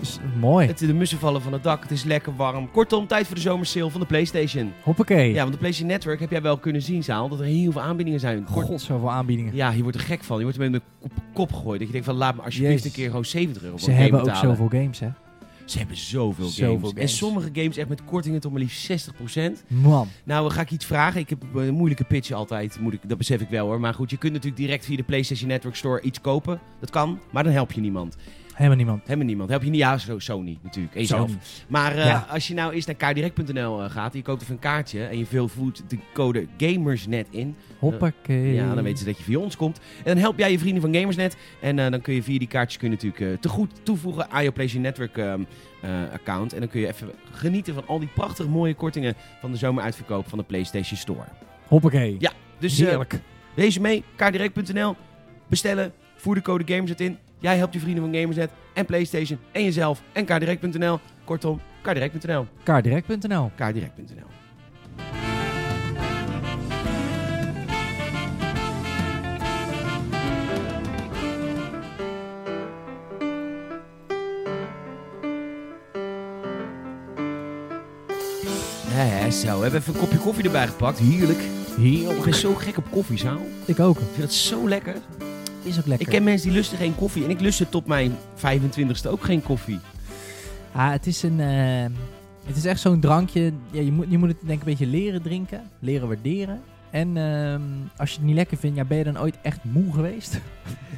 Is Mooi. Het, de mussen vallen van het dak. Het is lekker warm. Kortom, tijd voor de zomersale van de PlayStation. Hoppakee. Ja, want de PlayStation Network heb jij wel kunnen zien, Zaal. Dat er heel veel aanbiedingen zijn. Kort- God, zoveel aanbiedingen. Ja, je wordt er gek van. Je wordt er met een kop, kop gegooid. Dat je denkt van, laat me alsjeblieft Jezus. een keer gewoon 70 euro voor Ze een game hebben ook betalen. zoveel games, hè? Ze hebben zoveel, Zoveel games. En sommige games echt met kortingen tot maar liefst 60%. Man. Nou, dan ga ik iets vragen. Ik heb een moeilijke pitch altijd, moet ik, dat besef ik wel hoor. Maar goed, je kunt natuurlijk direct via de PlayStation Network Store iets kopen. Dat kan, maar dan help je niemand. Helemaal niemand. Helemaal niemand. Help je niet, ja, zo- Sony natuurlijk. En jezelf. Sony. Maar eh, Ja. als je nou eens naar kaardirect.nl eh, gaat, je koopt even een kaartje en je voert de code GamersNet in. Hoppakee. Ja, dan weten ze dat je via ons komt. En dan help jij je vrienden van Gamersnet. En eh, dan kun je via die kaartjes kun je natuurlijk eh, te goed toevoegen aan je PlayStation Network ehm, eh, account. En dan kun je even genieten van al die prachtig mooie kortingen van de zomeruitverkoop van de PlayStation Store. Hoppakee. Ja, dus eh, Heerlijk. wees mee, kaardirect.nl, bestellen, voer de code Gamersnet in. Jij helpt je vrienden van Gamersnet en PlayStation en jezelf en kaardirect.nl. Kortom, kaardirect.nl, Kaardirect.nl. kaardirect.nl. Ja, zo. We hebben even een kopje koffie erbij gepakt. Heerlijk. Ik ben zo gek op koffie, Saal. Ik ook. Ik vind het zo lekker. Is ook lekker. Ik ken mensen die lusten geen koffie. En ik lustte tot mijn 25ste ook geen koffie. Ah, het is een... eh, het is echt zo'n drankje. Ja, je, moet, je moet het denk ik een beetje leren drinken. Leren waarderen. En ehm, als je het niet lekker vindt, ja, ben je dan ooit echt moe geweest?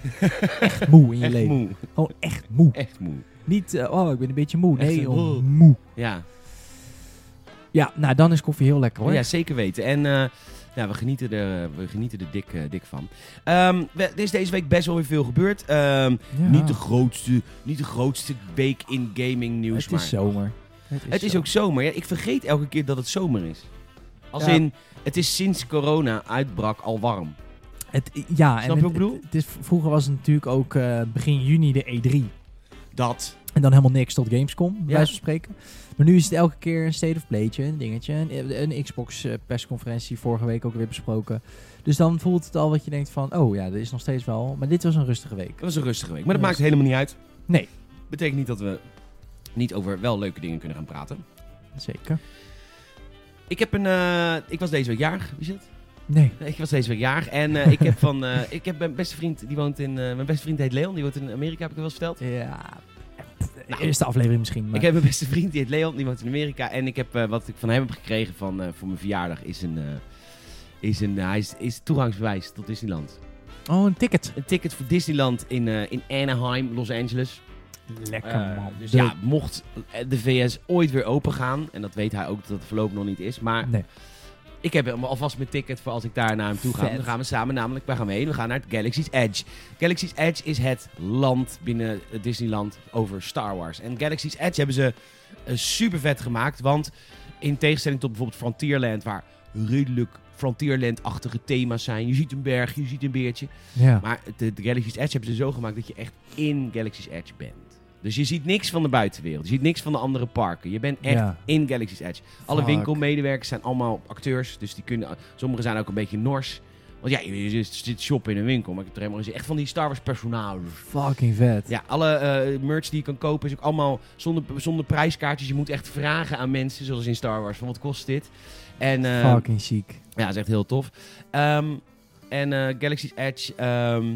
echt moe in je Echt leven. moe. Gewoon echt moe. Echt moe. Niet, eh, oh, ik ben een beetje moe. Echt Nee, gewoon moe. Ja. Ja, nou, dan is koffie heel lekker hoor. ja, zeker weten. En eh, ja, we genieten er, we genieten er dik, eh, dik van. We- er is deze week best wel weer veel gebeurd. Ehm, Ja. niet, de grootste, niet de grootste week in gaming nieuws. Het maar is zomer. Het is, het is zo. ook zomer. Ja, ik vergeet elke keer dat het zomer is. Als Ja. in, het is sinds corona uitbrak al warm. Het, ja, Snap je en het, het- het is, vroeger was het natuurlijk ook eh, begin juni de E3. Dat. En dan helemaal niks tot Gamescom, bij Ja. wijze van spreken. Maar nu is het elke keer een state of playtje, een dingetje. Een, een Xbox eh, persconferentie, vorige week ook weer besproken. Dus dan voelt het al wat je denkt van, oh ja, er is nog steeds wel... Maar dit was een rustige week. Dat was een rustige week. Maar dat maakt helemaal niet uit. Nee. Betekent niet dat we niet over wel leuke dingen kunnen gaan praten. Zeker. Ik heb een... eh, ik was deze week jarig. Wie is het? Nee. Ik was deze week jarig. En eh, ik heb van... ik heb mijn beste vriend, die woont in... mijn beste vriend heet Leon, die woont in Amerika, heb ik wel eens verteld. Ja, Nou. eerste aflevering misschien. Maar Ik heb een beste vriend, die heet Leon, die woont in Amerika. En ik heb, eh, wat ik van hem heb gekregen van, eh, voor mijn verjaardag is een... eh, is een hij is, is toegangsbewijs tot Disneyland. Oh, een ticket. Een ticket voor Disneyland in, in Anaheim, Los Angeles. Lekker man. dus De- ja, mocht de VS ooit weer open gaan, en dat weet hij ook dat het voorlopig nog niet is, maar Nee. Ik heb alvast mijn ticket voor als ik daar naar hem toe ga. Vet. Dan gaan we samen namelijk, waar gaan we heen? We gaan naar het Galaxy's Edge. Galaxy's Edge is het land binnen Disneyland over Star Wars. En Galaxy's Edge hebben ze eh, super vet gemaakt, want in tegenstelling tot bijvoorbeeld Frontierland, waar redelijk Frontierland-achtige thema's zijn. Je ziet een berg, je ziet een beertje. Ja. Maar de, de Galaxy's Edge hebben ze zo gemaakt dat je echt in Galaxy's Edge bent. Dus je ziet niks van de buitenwereld. Je ziet niks van de andere parken. Je bent echt Ja. in Galaxy's Edge. Alle Fuck. winkelmedewerkers zijn allemaal acteurs. Dus die kunnen... Sommigen zijn ook een beetje nors. Want ja, je, zit shoppen in een winkel. Maar ik heb er helemaal gezien. Echt van die Star Wars personages. Fucking vet. Ja, alle eh, merch die je kan kopen is ook allemaal zonder, zonder prijskaartjes. Je moet echt vragen aan mensen, zoals in Star Wars, van wat kost dit? En eh, Fucking chic. ja, dat is echt heel tof. Ehm, en eh, Galaxy's Edge, ehm,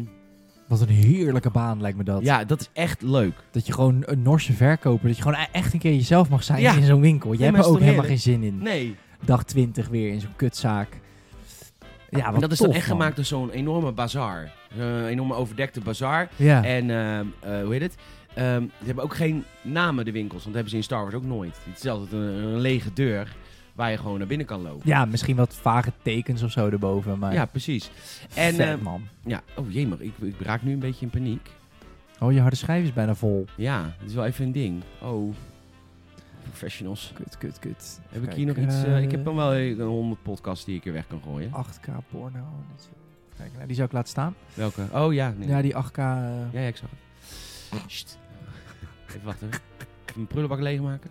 Wat een heerlijke baan lijkt me dat. ja, dat is echt leuk. Dat je gewoon een Norse verkoper, dat je gewoon e- echt een keer jezelf mag zijn Ja. in zo'n winkel. Je Nee, hebt maar er ook is toch helemaal geen zin in. Nee. Dag 20 weer in zo'n kutzaak. Ja, en wat dat is tof, dan echt man. gemaakt door zo'n enorme bazaar. Een enorme overdekte bazaar. Ja. En ehm, eh, hoe heet het? Ehm, ze hebben ook geen namen, de winkels. Want dat hebben ze in Star Wars ook nooit. Het is altijd een, een lege deur waar je gewoon naar binnen kan lopen. ja, misschien wat vage tekens of zo erboven, maar Ja, precies. En vet, ehm, man. ja, oh jee, maar ik, ik raak nu een beetje in paniek. Oh, je harde schijf is bijna vol. Ja, dat is wel even een ding. Oh, professionals. Kut, kut, kut. Heb ik hier nog iets? eh, eh, ik heb dan wel een 100 podcasts die ik er weg kan gooien. 8K porno. Kijk, nou, die zou ik laten staan. Welke? Oh ja, nee. Ja, die 8K. eh, Ja, ja, ik zag het. Even wachten. Even mijn prullenbak leegmaken.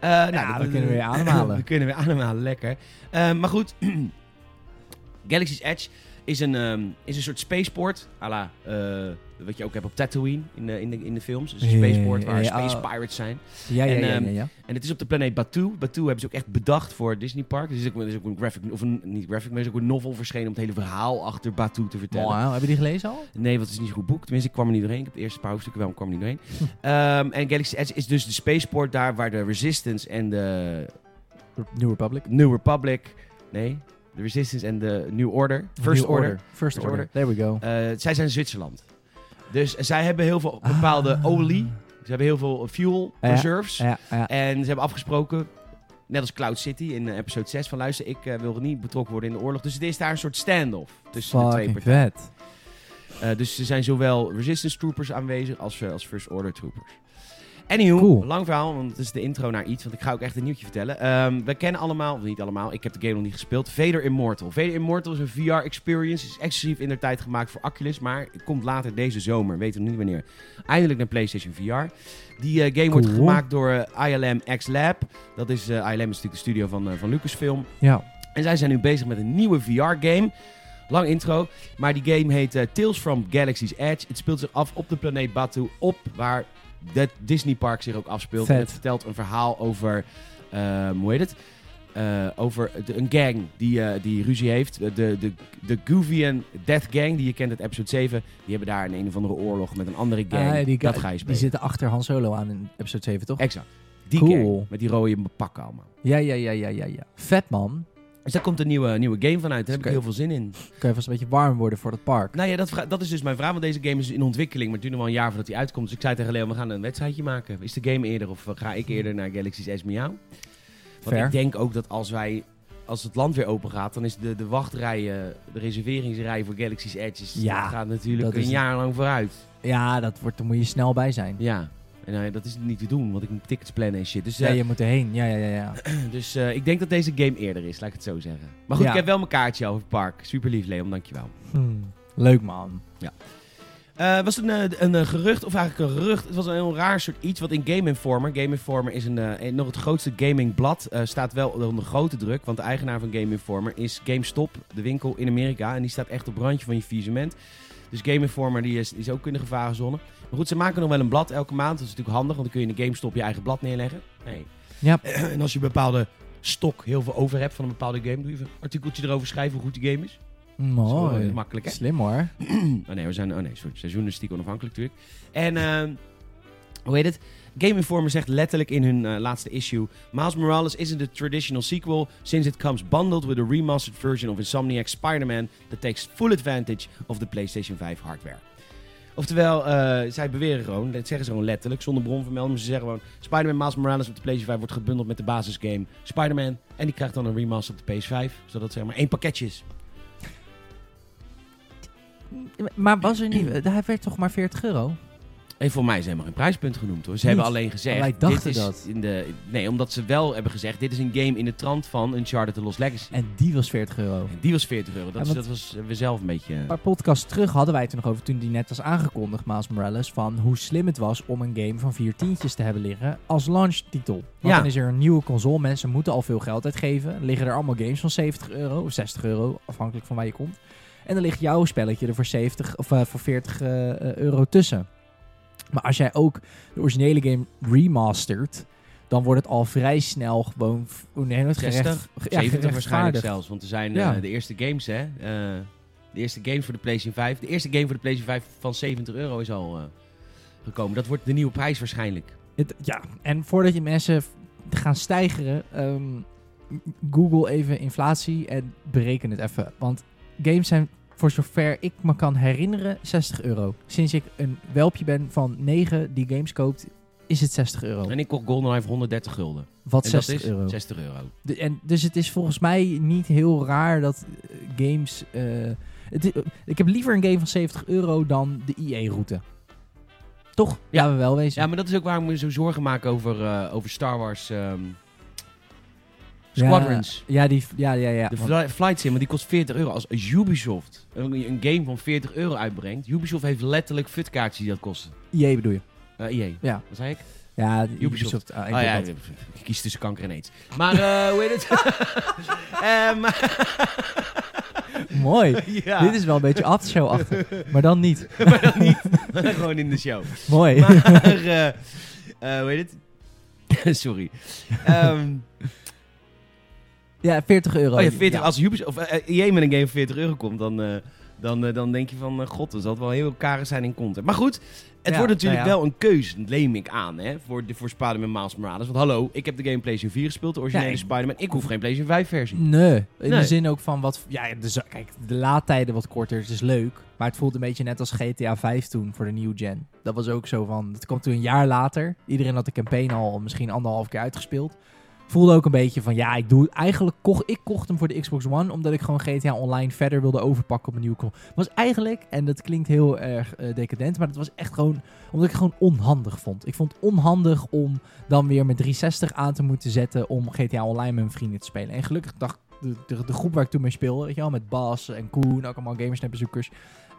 Ja, eh, nou, Ja, we kunnen weer ademhalen. we kunnen weer ademhalen, lekker. Eh, maar goed, Galaxy's Edge is een, ehm, is een soort spaceport. à la, eh, wat je ook hebt op Tatooine in de, in de, in de films. Dus een spaceport waar ja, space pirates zijn. Ja, ja, En, ja, ja, ehm. En het is op de planeet Batu. Batu hebben ze ook echt bedacht voor Disney Park. Dus er is ook, is ook een graphic, of een, niet graphic, maar er is ook een novel verschenen om het hele verhaal achter Batu te vertellen. Wow, heb je die gelezen al? Nee, want het is niet zo'n goed boek. Tenminste, ik kwam er niet doorheen. Ik heb de eerste paar hoofdstukken wel, maar ik kwam er niet doorheen. Hm. Ehm, en Galaxy Edge is dus de spaceport daar waar de Resistance en de New Republic. New Republic... Nee, de Resistance en de New Order. First New Order. First First Order. There we go. Eh, zij zijn Zwitserland. Dus zij hebben heel veel bepaalde Ah. olie. Ze hebben heel veel fuel Ja. reserves. Ja, ja. En ze hebben afgesproken, net als Cloud City in episode 6, van luister, ik eh, wil niet betrokken worden in de oorlog. Dus het is daar een soort standoff tussen de twee partijen. vet. Eh, dus er zijn zowel Resistance Troopers aanwezig als, als First Order Troopers. Anywho, Cool. lang verhaal, want het is de intro naar iets. Want ik ga ook echt een nieuwtje vertellen. Ehm, we kennen allemaal, of niet allemaal, ik heb de game nog niet gespeeld. Vader Immortal. Vader Immortal is een VR-experience. Is exclusief in de tijd gemaakt voor Oculus. Maar komt later deze zomer, weten we nog niet wanneer. Eindelijk naar PlayStation VR. Die eh, game wordt gemaakt door eh, ILM X Lab. Dat is, eh, ILM is natuurlijk de studio van, van Lucasfilm. Ja. En zij zijn nu bezig met een nieuwe VR-game. Lang intro. Maar die game heet Tales from Galaxy's Edge. Het speelt zich af op de planeet Batu. Op waar het Disney Park zich ook afspeelt. Vet. En het vertelt een verhaal over... ehm, hoe heet het? Eh, over de- een gang die, eh, die ruzie heeft. De, de, de Goovian Death Gang, die je kent uit episode 7. Die hebben daar een een of andere oorlog met een andere gang. Ah, die, dat ga je die spelen. zitten achter Han Solo aan in episode 7, toch? Exact. Die Cool. gang. Met die rode pakken allemaal. Ja, ja, ja, ja, ja, ja. Vet man. Dus daar komt een nieuwe, nieuwe game vanuit. Daar heb ik heel veel zin in. Kan je vast een beetje warm worden voor het park. Nou ja, dat, dat is dus mijn vraag. Want deze game is in ontwikkeling. Maar het duurt nog wel een jaar voordat hij uitkomt. Dus ik zei tegen Leon, we gaan een wedstrijdje maken. Is de game eerder of ga ik eerder naar Galaxy's Edge jou? Want Fair. ik denk ook dat als wij... Als het land weer open gaat, dan is de, de wachtrijen, de reserveringsrij voor Galaxy's Edge, Ja, dat gaat natuurlijk dat een jaar lang vooruit. Ja, dat wordt, daar moet je snel bij zijn. Ja, en nou ja, dat is niet te doen, want ik moet tickets plannen en shit. Dus, Ja, eh, je moet erheen. Ja, ja, ja. ja. dus eh, ik denk dat deze game eerder is, laat ik het zo zeggen. Maar goed, Ja. ik heb wel mijn kaartje over het park. Super lief, Leon, dankjewel. Hmm. Leuk man. Eh was een, een, eh, gerucht, of eigenlijk een gerucht. Het was een heel raar soort iets wat in Game Informer. Game Informer is een, een- nog het grootste gamingblad. staat wel onder grote druk, want de eigenaar van Game Informer is GameStop, de winkel in Amerika. En die staat echt op randje van je faillissement. Dus Game Informer die is, die is ook in de gevarenzone. Maar goed, ze maken nog wel een blad elke maand. Dat is natuurlijk handig, want dan kun je in de GameStop je eigen blad neerleggen. Nee. Ja. En als je een bepaalde stok heel veel over hebt van een bepaalde game, doe je even een artikeltje erover schrijven hoe goed die game is. Mooi. eh, makkelijk hè? Slim hoor. oh nee, we zijn. Oh nee, sorry. Seizoenistiek onafhankelijk natuurlijk. En ehm, hoe heet het? Game Informer zegt letterlijk in hun eh, laatste issue: Miles Morales isn't a traditional sequel since it comes bundled with a remastered version of Insomniac's Spider-Man that takes full advantage of the PlayStation 5 hardware. Oftewel, eh, zij beweren gewoon, dat zeggen ze gewoon letterlijk, zonder bronvermelding. Maar ze zeggen gewoon: Spider-Man Miles Morales op de PlayStation 5 wordt gebundeld met de basisgame Spider-Man. En die krijgt dan een remaster op de PS5, zodat het zeg maar één pakketje is. Maar was er niet... Hij werd toch maar 40 euro? Hey, voor mij is helemaal geen prijspunt genoemd hoor. Ze Niet? hebben alleen gezegd. Wij dachten dit is dat. In de, nee, omdat ze wel hebben gezegd: dit is een game in de trant van Uncharted The Lost Legacy. En die was 40 euro. En die was 40 euro. Dat, Ja, is- want- dat was eh, we zelf een beetje. Een paar podcasts terug hadden wij het er nog over toen die net was aangekondigd, Miles Morales, van hoe slim het was om een game van vier tientjes te hebben liggen als launchtitel. Want Ja. dan is er een nieuwe console, mensen moeten al veel geld uitgeven. Liggen er allemaal games van 70 euro of 60 euro, afhankelijk van waar je komt. En dan ligt jouw spelletje er voor 70 of eh, voor 40 eh, eh, euro tussen. Maar als jij ook de originele game remastert, dan wordt het al vrij snel gewoon nee, het 60, gerecht, ja, 70 waarschijnlijk zelfs. Want er zijn Ja. eh, de eerste games, hè? eh, de eerste games voor de PlayStation 5. De eerste game voor de PlayStation 5 van 70 euro is al eh, gekomen. Dat wordt de nieuwe prijs waarschijnlijk. Het, ja, en voordat je mensen gaan stijgeren, ehm, Google even inflatie en bereken het even. Want games zijn, voor zover ik me kan herinneren, 60 euro. Sinds ik een welpje ben van 9 die games koopt, is het 60 euro. En ik kocht GoldenEye voor 130 gulden. Wat en 60 dat is euro. 60 euro. De- en, dus het is volgens mij niet heel raar dat eh, games... eh, het ik heb liever een game van 70 euro dan de EA-route. Toch? Ja. We wel wezen. Ja, maar dat is ook waarom me zo zorgen maak over, eh, over Star Wars ehm, Squadrons. Ja, die, ja, ja, ja. De Flight Sim, want die kost 40 euro. Als Ubisoft een, game van 40 euro uitbrengt. Ubisoft heeft letterlijk futkaartjes die dat kosten. EA bedoel je? Eh EA. Ja. Wat zei ik? Ja, Ubisoft. Ubisoft. ah, Oh ja, dat. ik kies tussen kanker en aids. Maar eh, hoe heet het? Ehm, Mooi. ja. Dit is wel een beetje aftershow-achtig. maar dan niet. maar dan niet. Gewoon in de show. Mooi. Maar, eh, eh, hoe heet het? Sorry. Ehm, ja, 40 euro. oh ja, 40, Ja. Als Ubisoft, of eh, EA met een game voor 40 euro komt, dan, eh, dan, eh, dan denk je van, eh, god, dan zal het wel heel karig zijn in content. Maar goed, het wordt natuurlijk nou wel een keuze, leem ik aan, hè, voor, de, voor Spider-Man Miles Morales. Want hallo, ik heb de game PlayStation 4 gespeeld, de originele Spider-Man. Ik hoef geen PlayStation 5 versie. Nee, in Nee. de zin ook van wat... Ja, de, kijk, de laadtijden wat korter, het is leuk. Maar het voelt een beetje net als GTA 5 toen voor de nieuwe gen. Dat was ook zo van... Het kwam toen een jaar later. Iedereen had de campaign al misschien anderhalf keer uitgespeeld. Voelde ook een beetje van... Ja, ik doe... Eigenlijk kocht... Ik kocht hem voor de Xbox One... Omdat ik gewoon GTA Online verder wilde overpakken op een nieuwe console. was eigenlijk... En dat klinkt heel erg eh, decadent... Maar dat was echt gewoon... Omdat ik het gewoon onhandig vond. Ik vond het onhandig om dan weer met 360 aan te moeten zetten... Om GTA Online met mijn vrienden te spelen. En gelukkig dacht de, de, de groep waar ik toen mee speelde, weet je wel, met Bas en Koen, ook allemaal gamersnap-bezoekers.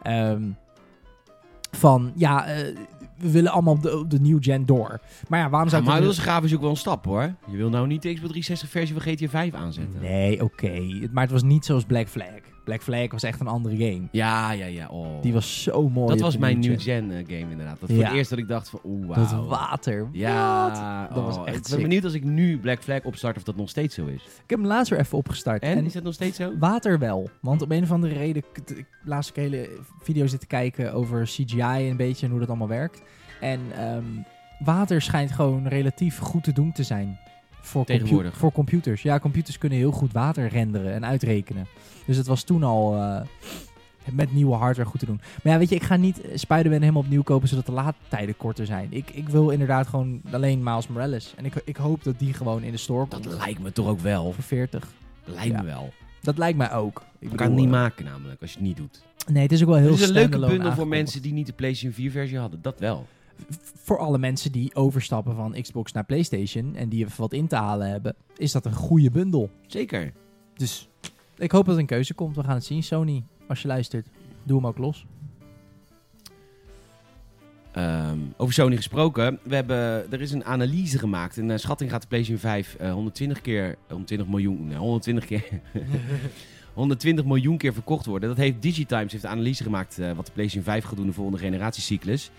ehm, van, ja, eh, we willen allemaal op de, op de nieuwe gen door. Maar ja, waarom zou Ja, maar dat is grafisch ook wel een stap, hoor. Je wil nou niet de Xbox 360 versie van GTA 5 aanzetten. Nee, oké. Maar het was niet zoals Black Flag. Black Flag was echt een andere game. Ja, ja, ja. Oh. Die was zo mooi. dat was mijn new gen. gen eh, game inderdaad. Dat voor het eerst dat ik dacht van, oeh, Dat wauw. water. Ja, Wat? Dat was oh, echt Ik ben sick. benieuwd als ik nu Black Flag opstart of dat nog steeds zo is. Ik heb hem laatst weer even opgestart. En, is dat nog steeds zo? Water wel. Want op een of andere reden... Ik ik- laatst een hele video zitten kijken over CGI een beetje en hoe dat allemaal werkt. En ehm, water schijnt gewoon relatief goed te doen te zijn. Voor, compu- voor computers. Ja, computers kunnen heel goed water renderen en uitrekenen. Dus het was toen al eh, met nieuwe hardware goed te doen. Maar ja, weet je, ik ga niet Spider-Man helemaal opnieuw kopen zodat de laadtijden korter zijn. Ik, ik wil inderdaad gewoon alleen Miles Morales. En ik, ik hoop dat die gewoon in de store komt. Dat lijkt me toch ook wel. voor 40. Lijkt Ja. me wel. Dat lijkt mij ook. Ik kan het niet eh, maken namelijk, als je het niet doet. Nee, het is ook wel heel Het is een leuke bundel voor mensen die niet de PlayStation 4 versie hadden. Dat wel. Voor alle mensen die overstappen van Xbox naar PlayStation en die even wat in te halen hebben, is dat een goede bundel. Zeker. Dus ik hoop dat er een keuze komt. We gaan het zien. Sony, als je luistert, doe hem ook los. Ehm, over Sony gesproken. We hebben, er is een analyse gemaakt. Een eh, schatting gaat de PlayStation 5 eh, 120 keer, 120 miljoen, nee, 120 keer, 120 miljoen keer verkocht worden. Dat heeft Digitimes heeft een analyse gemaakt eh, wat de PlayStation 5 gaat doen de volgende generatiecyclus.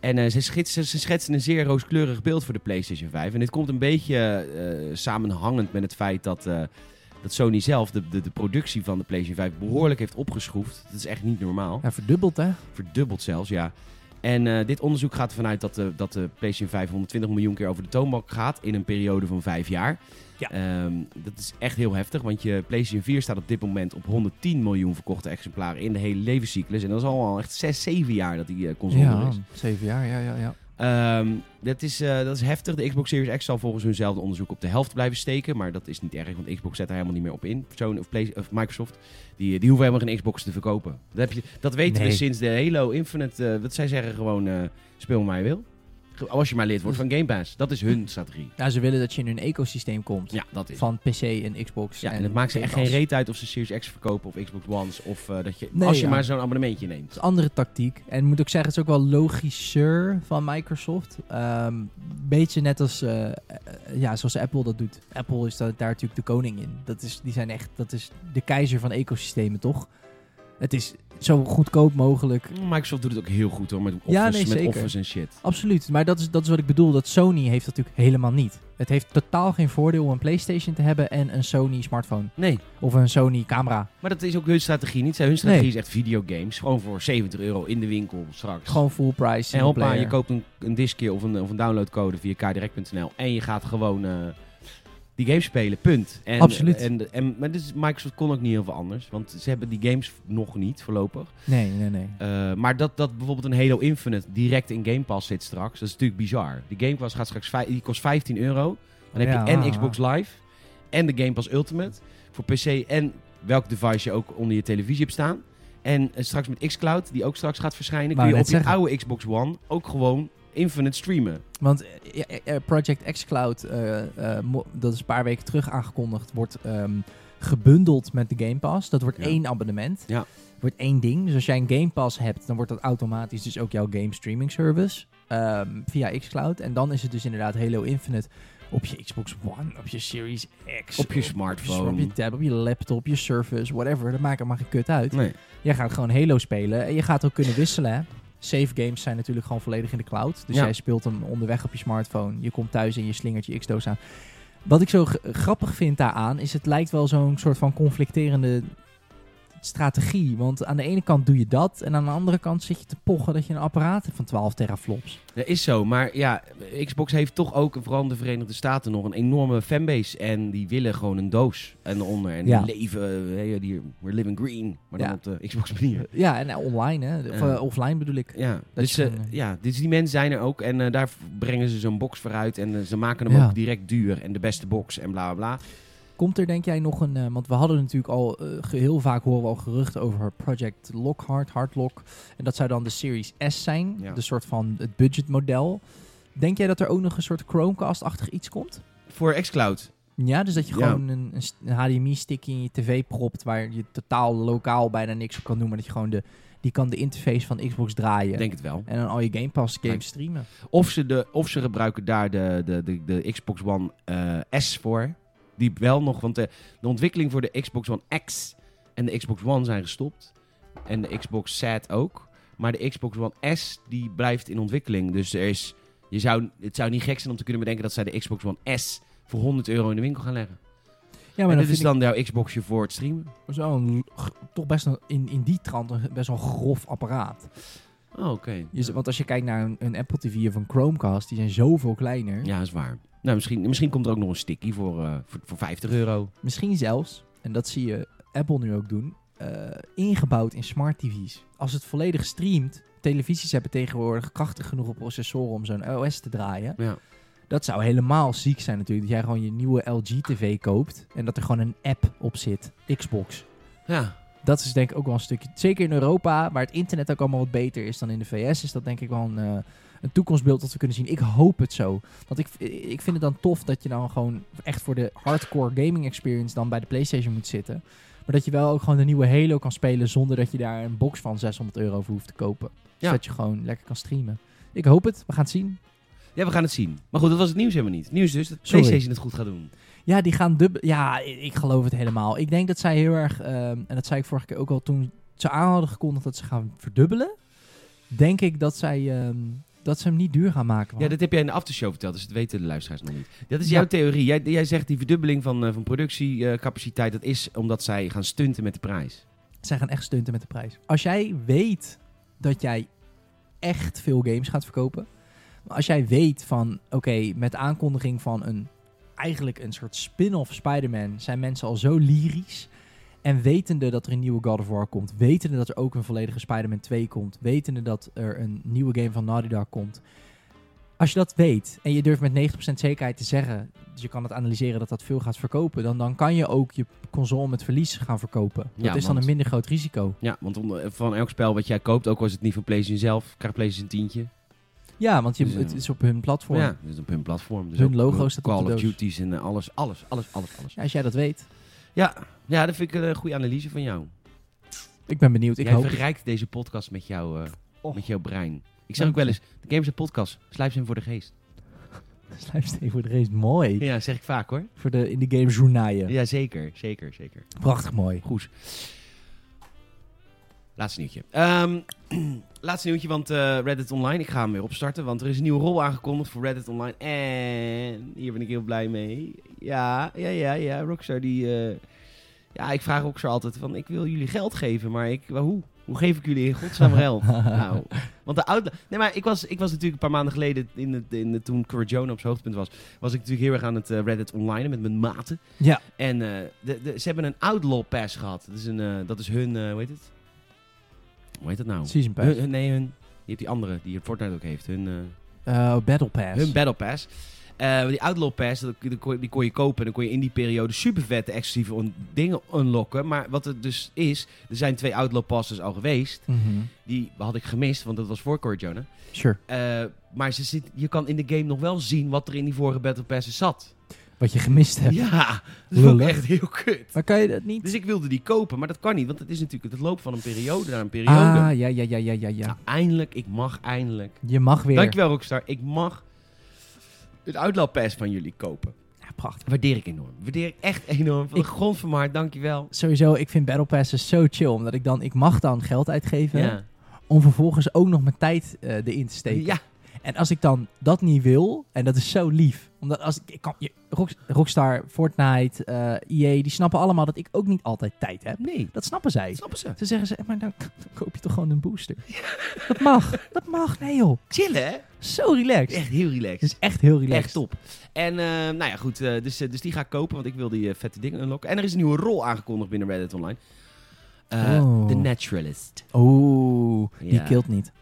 En eh, ze, schetsen, ze schetsen een zeer rooskleurig beeld voor de PlayStation 5. En dit komt een beetje eh, samenhangend met het feit dat, eh, dat Sony zelf de, de, de productie van de PlayStation 5 behoorlijk heeft opgeschroefd. Dat is echt niet normaal. Ja, verdubbeld hè? Verdubbeld zelfs, ja. En dit onderzoek gaat ervan uit dat de, dat de PlayStation 5 120 miljoen keer over de toonbank gaat in een periode van vijf jaar. Ja. Ehm, dat is echt heel heftig, want je PlayStation 4 staat op dit moment op 110 miljoen verkochte exemplaren in de hele levenscyclus. En dat is al echt 6, 7 jaar dat die eh, console er Ja, is. zeven jaar. Ja, ja, ja. Ehm, dat, is, eh, dat is heftig. De Xbox Series X zal volgens hunzelfde onderzoek op de helft blijven steken. Maar dat is niet erg, want Xbox zet daar helemaal niet meer op in. Sony of, Play, of Microsoft, die, die hoeven helemaal geen Xbox te verkopen. Dat, heb je, dat weten Nee. we sinds de Halo Infinite. eh, dat zij zeggen gewoon, eh, speel maar je wil. Als je maar lid wordt van Game Pass. Dat is hun strategie. Nou, ze willen dat je in hun ecosysteem komt. Ja, dat is. Van PC en Xbox. Ja, en en het maakt ze echt geen reet uit of ze Series X verkopen of Xbox Ones. Of eh, dat je, Nee, als je ja. maar zo'n abonnementje neemt. Dat is andere tactiek. En ik moet ook zeggen, het is ook wel logischer van Microsoft. Ehm beetje net als eh, eh, ja, zoals Apple dat doet. Apple is daar, daar natuurlijk de koning in. Dat is, die zijn echt, dat is de keizer van ecosystemen, toch? Het is zo goedkoop mogelijk. Microsoft doet het ook heel goed hoor, met Office, Ja, nee, met. Office en shit. Absoluut. Maar dat is, dat is wat ik bedoel. Dat Sony heeft dat natuurlijk helemaal niet. Het heeft totaal geen voordeel om een PlayStation te hebben en een Sony smartphone. Nee, Of een Sony camera. Maar dat is ook hun strategie niet. Hun strategie Nee. is echt videogames. Gewoon voor 70 euro in de winkel straks. Gewoon full price. en hoppa, je koopt een, een diskje of een, of een downloadcode via kdirect.nl. En je gaat gewoon eh, die games spelen. Punt. En, Absoluut. En, en, maar dus Microsoft kon ook niet heel veel anders. Want ze hebben die games nog niet voorlopig. Nee, nee, nee. Eh, maar dat, dat bijvoorbeeld een Halo Infinite direct in Game Pass zit straks. Dat is natuurlijk bizar. Die Game Pass gaat straks die kost 15 euro. Dan heb Ja, je en ah, Xbox Live en de Game Pass Ultimate voor PC en welk device je ook onder je televisie hebt staan. En eh, straks met xCloud, die ook straks gaat verschijnen, kun je op je oude Xbox One ook gewoon Infinite streamen. Want eh, eh, eh, Project xCloud, eh, mo- dat is een paar weken terug aangekondigd, wordt ehm, gebundeld met de Game Pass. Dat wordt Ja. één abonnement. Ja. wordt één ding. Dus als jij een Game Pass hebt, dan wordt dat automatisch dus ook jouw game streaming service ehm, via xCloud. En dan is het dus inderdaad Halo Infinite op je Xbox One, op je Series X, Op je smartphone. op je tab, op je laptop, op je Surface, whatever. Dat maakt er maar geen kut uit. Nee. Jij gaat gewoon Halo spelen en je gaat ook kunnen wisselen. Hè. Save games zijn natuurlijk gewoon volledig in de cloud. Dus Ja. jij speelt hem onderweg op je smartphone. Je komt thuis en je slingert je X-doos aan. Wat ik zo grappig vind daaraan is het lijkt wel zo'n soort van conflicterende strategie. Want aan de ene kant doe je dat en aan de andere kant zit je te pochen dat je een apparaat hebt van 12 teraflops. Dat is zo, maar ja, Xbox heeft toch ook, vooral in de Verenigde Staten, nog een enorme fanbase. En die willen gewoon een doos en eronder. En Ja. die leven, eh, hey, die, we're living green, maar dan Ja. op de Xbox manier. Ja, en eh, online hè. Of, eh, offline bedoel ik. Ja, dus, ja, dus die mensen zijn er ook en daar brengen ze zo'n box vooruit en ze maken hem Ja. ook direct duur en de beste box en bla bla bla. Komt er denk jij nog een... eh, want we hadden natuurlijk al eh, heel vaak horen we al geruchten over Project Lockhart, Hardlock. En dat zou dan de Series S zijn. Ja. De soort van het budgetmodel. Denk jij dat er ook nog een soort Chromecast-achtig iets komt? Voor xCloud. Ja, dus dat je Ja. gewoon een, een st- een HDMI-stick in je tv propt... waar je totaal lokaal bijna niks op kan doen... maar dat je gewoon de... Die kan de interface van Xbox draaien. Denk het wel. En dan al je Game Pass games streamen. Of ze, de, of ze gebruiken daar de, de, de, de Xbox One eh, S voor. Die wel nog, want de, de ontwikkeling voor de Xbox One X en de Xbox One zijn gestopt. En de Xbox Z ook. Maar de Xbox One S die blijft in ontwikkeling. Dus er is, je zou, het zou niet gek zijn om te kunnen bedenken dat zij de Xbox One S voor 100 euro in de winkel gaan leggen. Ja, en maar dit dat is dan jouw Xboxje voor het streamen. zo'n g- toch best een, in, in die trant een best wel grof apparaat. Oh, oké. Want als je kijkt naar een, een Apple TV of een Chromecast, die zijn zoveel kleiner. Ja, is waar. Nou, misschien, misschien komt er ook nog een sticky voor, eh, voor, voor 50 euro. Misschien zelfs, en dat zie je Apple nu ook doen, eh, ingebouwd in smart TV's. Als het volledig streamt, televisies hebben tegenwoordig krachtig genoeg processoren om zo'n OS te draaien. Ja. Dat zou helemaal ziek zijn natuurlijk. Dat jij gewoon je nieuwe LG TV koopt en dat er gewoon een app op zit. Xbox. Ja, Dat is denk ik ook wel een stukje. Zeker in Europa, waar het internet ook allemaal wat beter is dan in de VS, is dat denk ik wel een, eh, een toekomstbeeld dat we kunnen zien. Ik hoop het zo. Want ik, ik vind het dan tof dat je dan gewoon echt voor de hardcore gaming experience dan bij de PlayStation moet zitten. Maar dat je wel ook gewoon de nieuwe Halo kan spelen zonder dat je daar een box van 600 euro voor hoeft te kopen. Ja. Zodat je gewoon lekker kan streamen. Ik hoop het. We gaan het zien. Ja, we gaan het zien. Maar goed, dat was het nieuws helemaal niet. Het nieuws dus dat Sorry. PlayStation het goed gaat doen. Ja, die gaan dubbel. Ja, ik geloof het helemaal. Ik denk dat zij heel erg, ehm, en dat zei ik vorige keer ook al toen ze aan hadden gekondigd dat ze gaan verdubbelen. Denk ik dat zij ehm, dat ze hem niet duur gaan maken. Ja, dat heb jij in de aftershow verteld, dus dat weten de luisteraars nog niet. Dat is Ja. jouw theorie. Jij, jij zegt die verdubbeling van, eh, van productiecapaciteit, dat is omdat zij gaan stunten met de prijs. Zij gaan echt stunten met de prijs. Als jij weet dat jij echt veel games gaat verkopen. Als jij weet van, oké, met de aankondiging van een eigenlijk een soort spin-off Spider-Man zijn mensen al zo lyrisch. En wetende dat er een nieuwe God of War komt, wetende dat er ook een volledige Spider-Man 2 komt, wetende dat er een nieuwe game van Naughty Dog komt. Als je dat weet en je durft met 90% zekerheid te zeggen, dus je kan het analyseren dat dat veel gaat verkopen, dan, dan kan je ook je console met verlies gaan verkopen. Dat Ja, is dan een minder groot risico. Ja, want van elk spel wat jij koopt, ook al is het niet van PlayStation zelf, krijgt PlayStation een tientje. Ja, want je, Dus, eh, het is op hun platform. Ja, dus op hun platform. Dus Hun logo staat op Call of. Duty's en eh, alles, alles, alles, alles, alles. Ja, als jij dat weet. Ja, ja, dat vind ik een goede analyse van jou. Ik ben benieuwd. Ik jij hoop het. verrijkt deze podcast met, jou, eh, Och. met jouw brein. Ik zeg ook wel eens, de Games Podcast, slijp ze hem voor de geest. Sluipsteen voor de race. Mooi. Ja, zeg ik vaak hoor. Voor de in de game journaaien. Ja, zeker, zeker, zeker. Prachtig mooi. Goed. Laatste nieuwtje. Ehm, laatste nieuwtje, want eh, Reddit Online, ik ga hem weer opstarten. Want er is een nieuwe rol aangekondigd voor Reddit Online. En hier ben ik heel blij mee. Ja, ja, ja, ja. Rockstar die... eh, ja, ik vraag Rockstar altijd van, ik wil jullie geld geven, maar ik, maar hoe? Hoe geef ik jullie in godsnaam geld? nou, want de outlet... Nee, maar ik was, ik was natuurlijk een paar maanden geleden, in de, in de, toen op zijn hoogtepunt was, was ik natuurlijk heel erg aan het eh, Reddit Online met mijn maten. Ja. En de, de, ze hebben een Outlaw Pass gehad. Dat is, een, dat is hun, hoe heet het? Hoe heet dat nou? Season Pass. Hun- hun- nee, hun, je hebt die andere die Fortnite ook heeft. Hun, Eh, Battle Pass. hun Battle Pass. Eh, die Outlaw Pass, die, kon, die kon je kopen. En dan kon je in die periode super vette exclusieve on- dingen unlocken. Maar wat het dus is, er zijn twee Outlaw Passes al geweest. Mhm. Die had ik gemist, want dat was voor Corrigione. Sure. Eh, maar ze zit, je kan in de game nog wel zien wat er in die vorige Battle Passes zat. Wat je gemist hebt. Ja, dat vond ik Lullig. echt heel kut. Maar kan je dat niet? Dus ik wilde die kopen, maar dat kan niet, want het is natuurlijk het loop van een periode naar een periode. ah, ja, ja, ja, ja, ja, ja. Nou, eindelijk, ik mag eindelijk. Je mag weer. Dankjewel Rockstar, ik mag het Outlaw Pass van jullie kopen. Ja, prachtig. Waardeer ik enorm. Waardeer ik echt enorm. Van de Ik- grond van mijn hart, dankjewel. Sowieso, ik vind Battle Passes zo chill. Omdat ik dan, ik mag dan geld uitgeven. Ja. Om vervolgens ook nog mijn tijd eh, erin te steken. ja, En als ik dan dat niet wil, en dat is zo lief. Omdat als ik, ik kan, je, Rock- Rockstar, Fortnite, eh EA, die snappen allemaal dat ik ook niet altijd tijd heb. nee, Dat snappen zij. dat snappen ze. Ze zeggen ze, maar dan, dan koop je toch gewoon een booster. Dat mag. Dat mag. Nee joh. Chillen, hè? Zo relaxed. Echt heel Het relaxed. is echt heel relaxed. Echt top. En eh, nou ja, goed. eh, dus, eh, dus die ga ik kopen, want ik wil die eh, vette dingen unlocken. En er is een nieuwe rol aangekondigd binnen Reddit Online. Eh Oh. The Naturalist. Oeh, die Ja. kilt niet.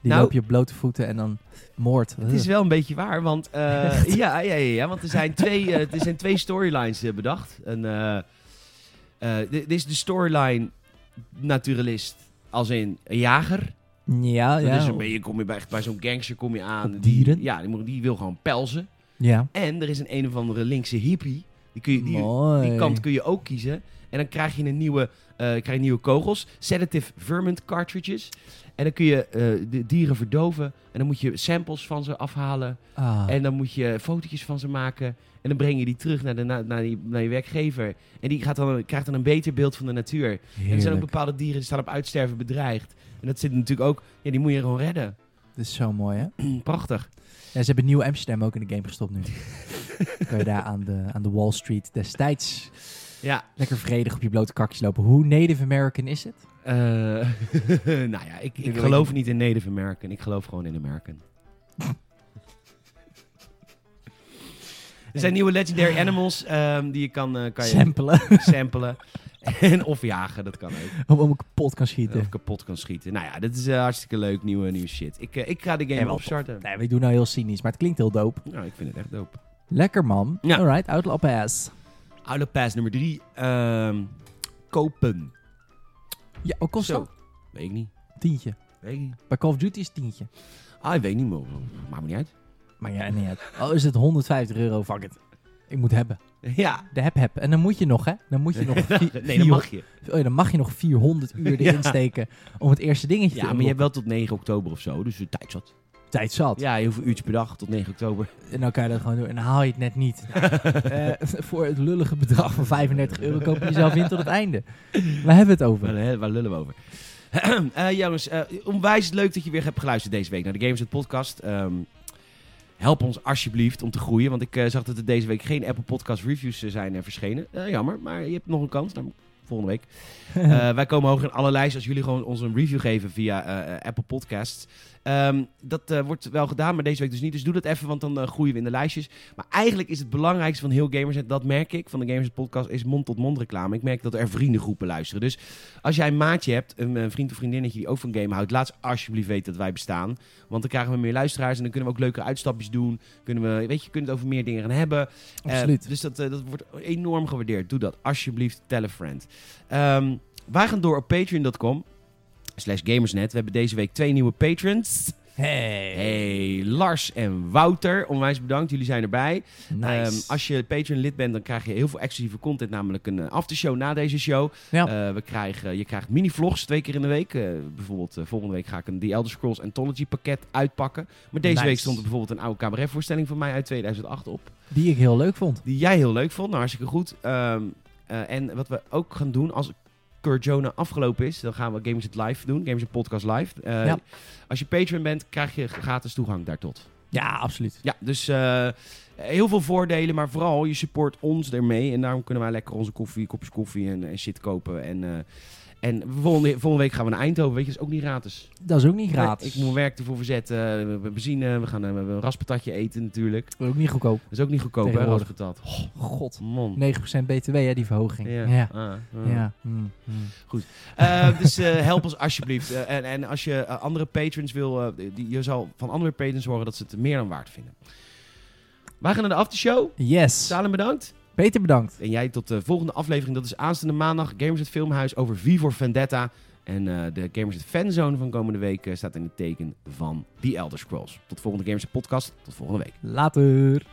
Die Nou- loop je op blote voeten en dan moord. Het is wel een beetje waar, want, eh, ja, ja, ja, ja, want er zijn twee, eh, er zijn twee storylines eh, bedacht. Een, eh, dit is de storyline naturalist als in een jager. Ja, Dat ja. is een beetje, kom je bij, echt bij zo'n gangster kom je aan. Op die- dieren? ja, die, die wil gewoon pelzen. Ja. En er is een een of andere linkse hippie. Die, kun je, die, die kant kun je ook kiezen. En dan krijg je een nieuwe, krijg je nieuwe kogels. Sedative vermint cartridges. En dan kun je eh, de dieren verdoven. En dan moet je samples van ze afhalen. Ah, En dan moet je fotootjes van ze maken. En dan breng je die terug naar, de, naar, naar, die, naar je werkgever. En die gaat dan, krijgt dan een beter beeld van de natuur. En er zijn ook bepaalde dieren die staan op uitsterven bedreigd. En dat zit natuurlijk ook... Ja, die moet je gewoon redden. Dat is zo mooi, hè? Prachtig. Ja, ze hebben Nieuw Amsterdam ook in de game gestopt nu. kan je daar aan de, aan de Wall Street destijds Ja. lekker vredig op je blote kakjes lopen. Hoe Native American is het? eh, nou ja, ik, ik geloof niet. niet in Native American. Ik geloof gewoon in American. Er zijn nieuwe legendary animals ehm, die je kan, eh, kan je Samplen. samplen. en of jagen, dat kan ook. Om, om ik kapot kan schieten. Of kapot kan schieten. Nou ja, dat is eh, hartstikke leuk, nieuwe, nieuwe shit. Ik, ik ga de game wel opstarten. Nee, we doen nou heel cynisch, maar het klinkt heel dope. Nou, ik vind het echt dope. Lekker man. Ja. Alright, Outlaw Pass. Outlaw Pass nummer 3. kopen. Ja, wat kost Zo. dat? Weet ik niet. Tientje. Weet ik niet. Bij Call of Duty is het tientje. Ah, ik weet niet, maar maakt me niet uit. Maar ja, niet uit. Al is het 150 euro, fuck it. Ik moet hebben. Ja. De heb heb. En dan moet je nog, hè? Dan moet je nog... nee, dat mag je. Oh ja, dan mag je nog 400 uur erin Ja. steken om het eerste dingetje Ja, te maar je hebt wel tot 9 oktober of zo, dus de tijd zat. Tijd zat. Ja, heel veel uurtjes per dag tot 9 oktober. En dan kan je dat gewoon doen. En dan haal je het net niet. Eh, voor het lullige bedrag van 35 euro koop je jezelf in tot het einde. Waar hebben we het over? Waar, waar lullen we over? Eh, jongens, eh, onwijs leuk dat je weer hebt geluisterd deze week naar de Games Podcast. Ehm, help ons alsjeblieft om te groeien, want ik zag dat er deze week geen Apple Podcast reviews zijn eh, verschenen. Eh, jammer, maar je hebt nog een kans. Nou, volgende week. Eh, wij komen hoger in alle lijsten als jullie gewoon ons een review geven via Apple Podcasts. Ehm, dat eh, wordt wel gedaan, maar deze week dus niet. Dus doe dat even, want dan eh, groeien we in de lijstjes. Maar eigenlijk is het belangrijkste van heel Gamers, en dat merk ik van de Gamers Podcast, is mond-tot-mond reclame. Ik merk dat er vriendengroepen luisteren. Dus als jij een maatje hebt, een, eh, vriend of vriendinnetje die ook van game houdt, laat ze alsjeblieft weten dat wij bestaan. Want dan krijgen we meer luisteraars en dan kunnen we ook leuke uitstapjes doen. Kunnen we, weet je, kunnen het over meer dingen gaan hebben. Absoluut. dus dat, dat wordt enorm gewaardeerd. Doe dat alsjeblieft. Tell a friend. Ehm, wij gaan door op patreon.com slash gamersnet. We hebben deze week twee nieuwe patrons. Hey. Hey, Lars en Wouter. Onwijs bedankt. Jullie zijn erbij. Nice. Ehm, als je Patreon lid bent, dan krijg je heel veel exclusieve content. Namelijk een eh, aftershow na deze show. Ja. Eh, we krijgen, je krijgt mini-vlogs twee keer in de week. Eh, bijvoorbeeld volgende week ga ik een The Elder Scrolls Anthology pakket uitpakken. Maar deze Nice. week stond er bijvoorbeeld een oude cabaretvoorstelling van mij uit 2008 op. Die ik heel leuk vond. Die jij heel leuk vond. Nou, hartstikke goed. Ehm, eh, en wat we ook gaan doen als Corjona afgelopen is, dan gaan we Gamers It Live doen. Gamers It Podcast Live. Eh, Ja. Als je Patreon bent, krijg je gratis toegang daartot. Ja, absoluut. Ja, dus eh, heel veel voordelen, maar vooral je support ons ermee. En daarom kunnen wij lekker onze koffie, kopjes koffie en, en shit kopen. En, eh, en volgende, volgende week gaan we naar Eindhoven, weet je, dat is ook niet gratis. Dat is ook niet gratis. Ik moet mijn werk ervoor verzetten, we hebben benzine, we gaan eh, een raspatatje eten natuurlijk. Dat is ook niet goedkoop. Dat is ook niet goedkoop, hè, raspatat. God. Man. 9% BTW, hè, die verhoging. Ja. Ja. Ah, ah. Ja. Mm, mm. Eh, dus eh, help ons alsjeblieft. En, en als je andere patrons wil, die, je zal van andere patrons horen dat ze het meer dan waard vinden. Wij gaan naar de aftershow. Yes. Salem bedankt. Peter, bedankt. En jij tot de volgende aflevering. Dat is aanstaande maandag. Gamers het Filmhuis over V voor Vendetta. En eh, de Gamers het Fanzone van komende week eh, staat in het teken van The Elder Scrolls. Tot volgende Gamers Podcast. Tot volgende week. Later.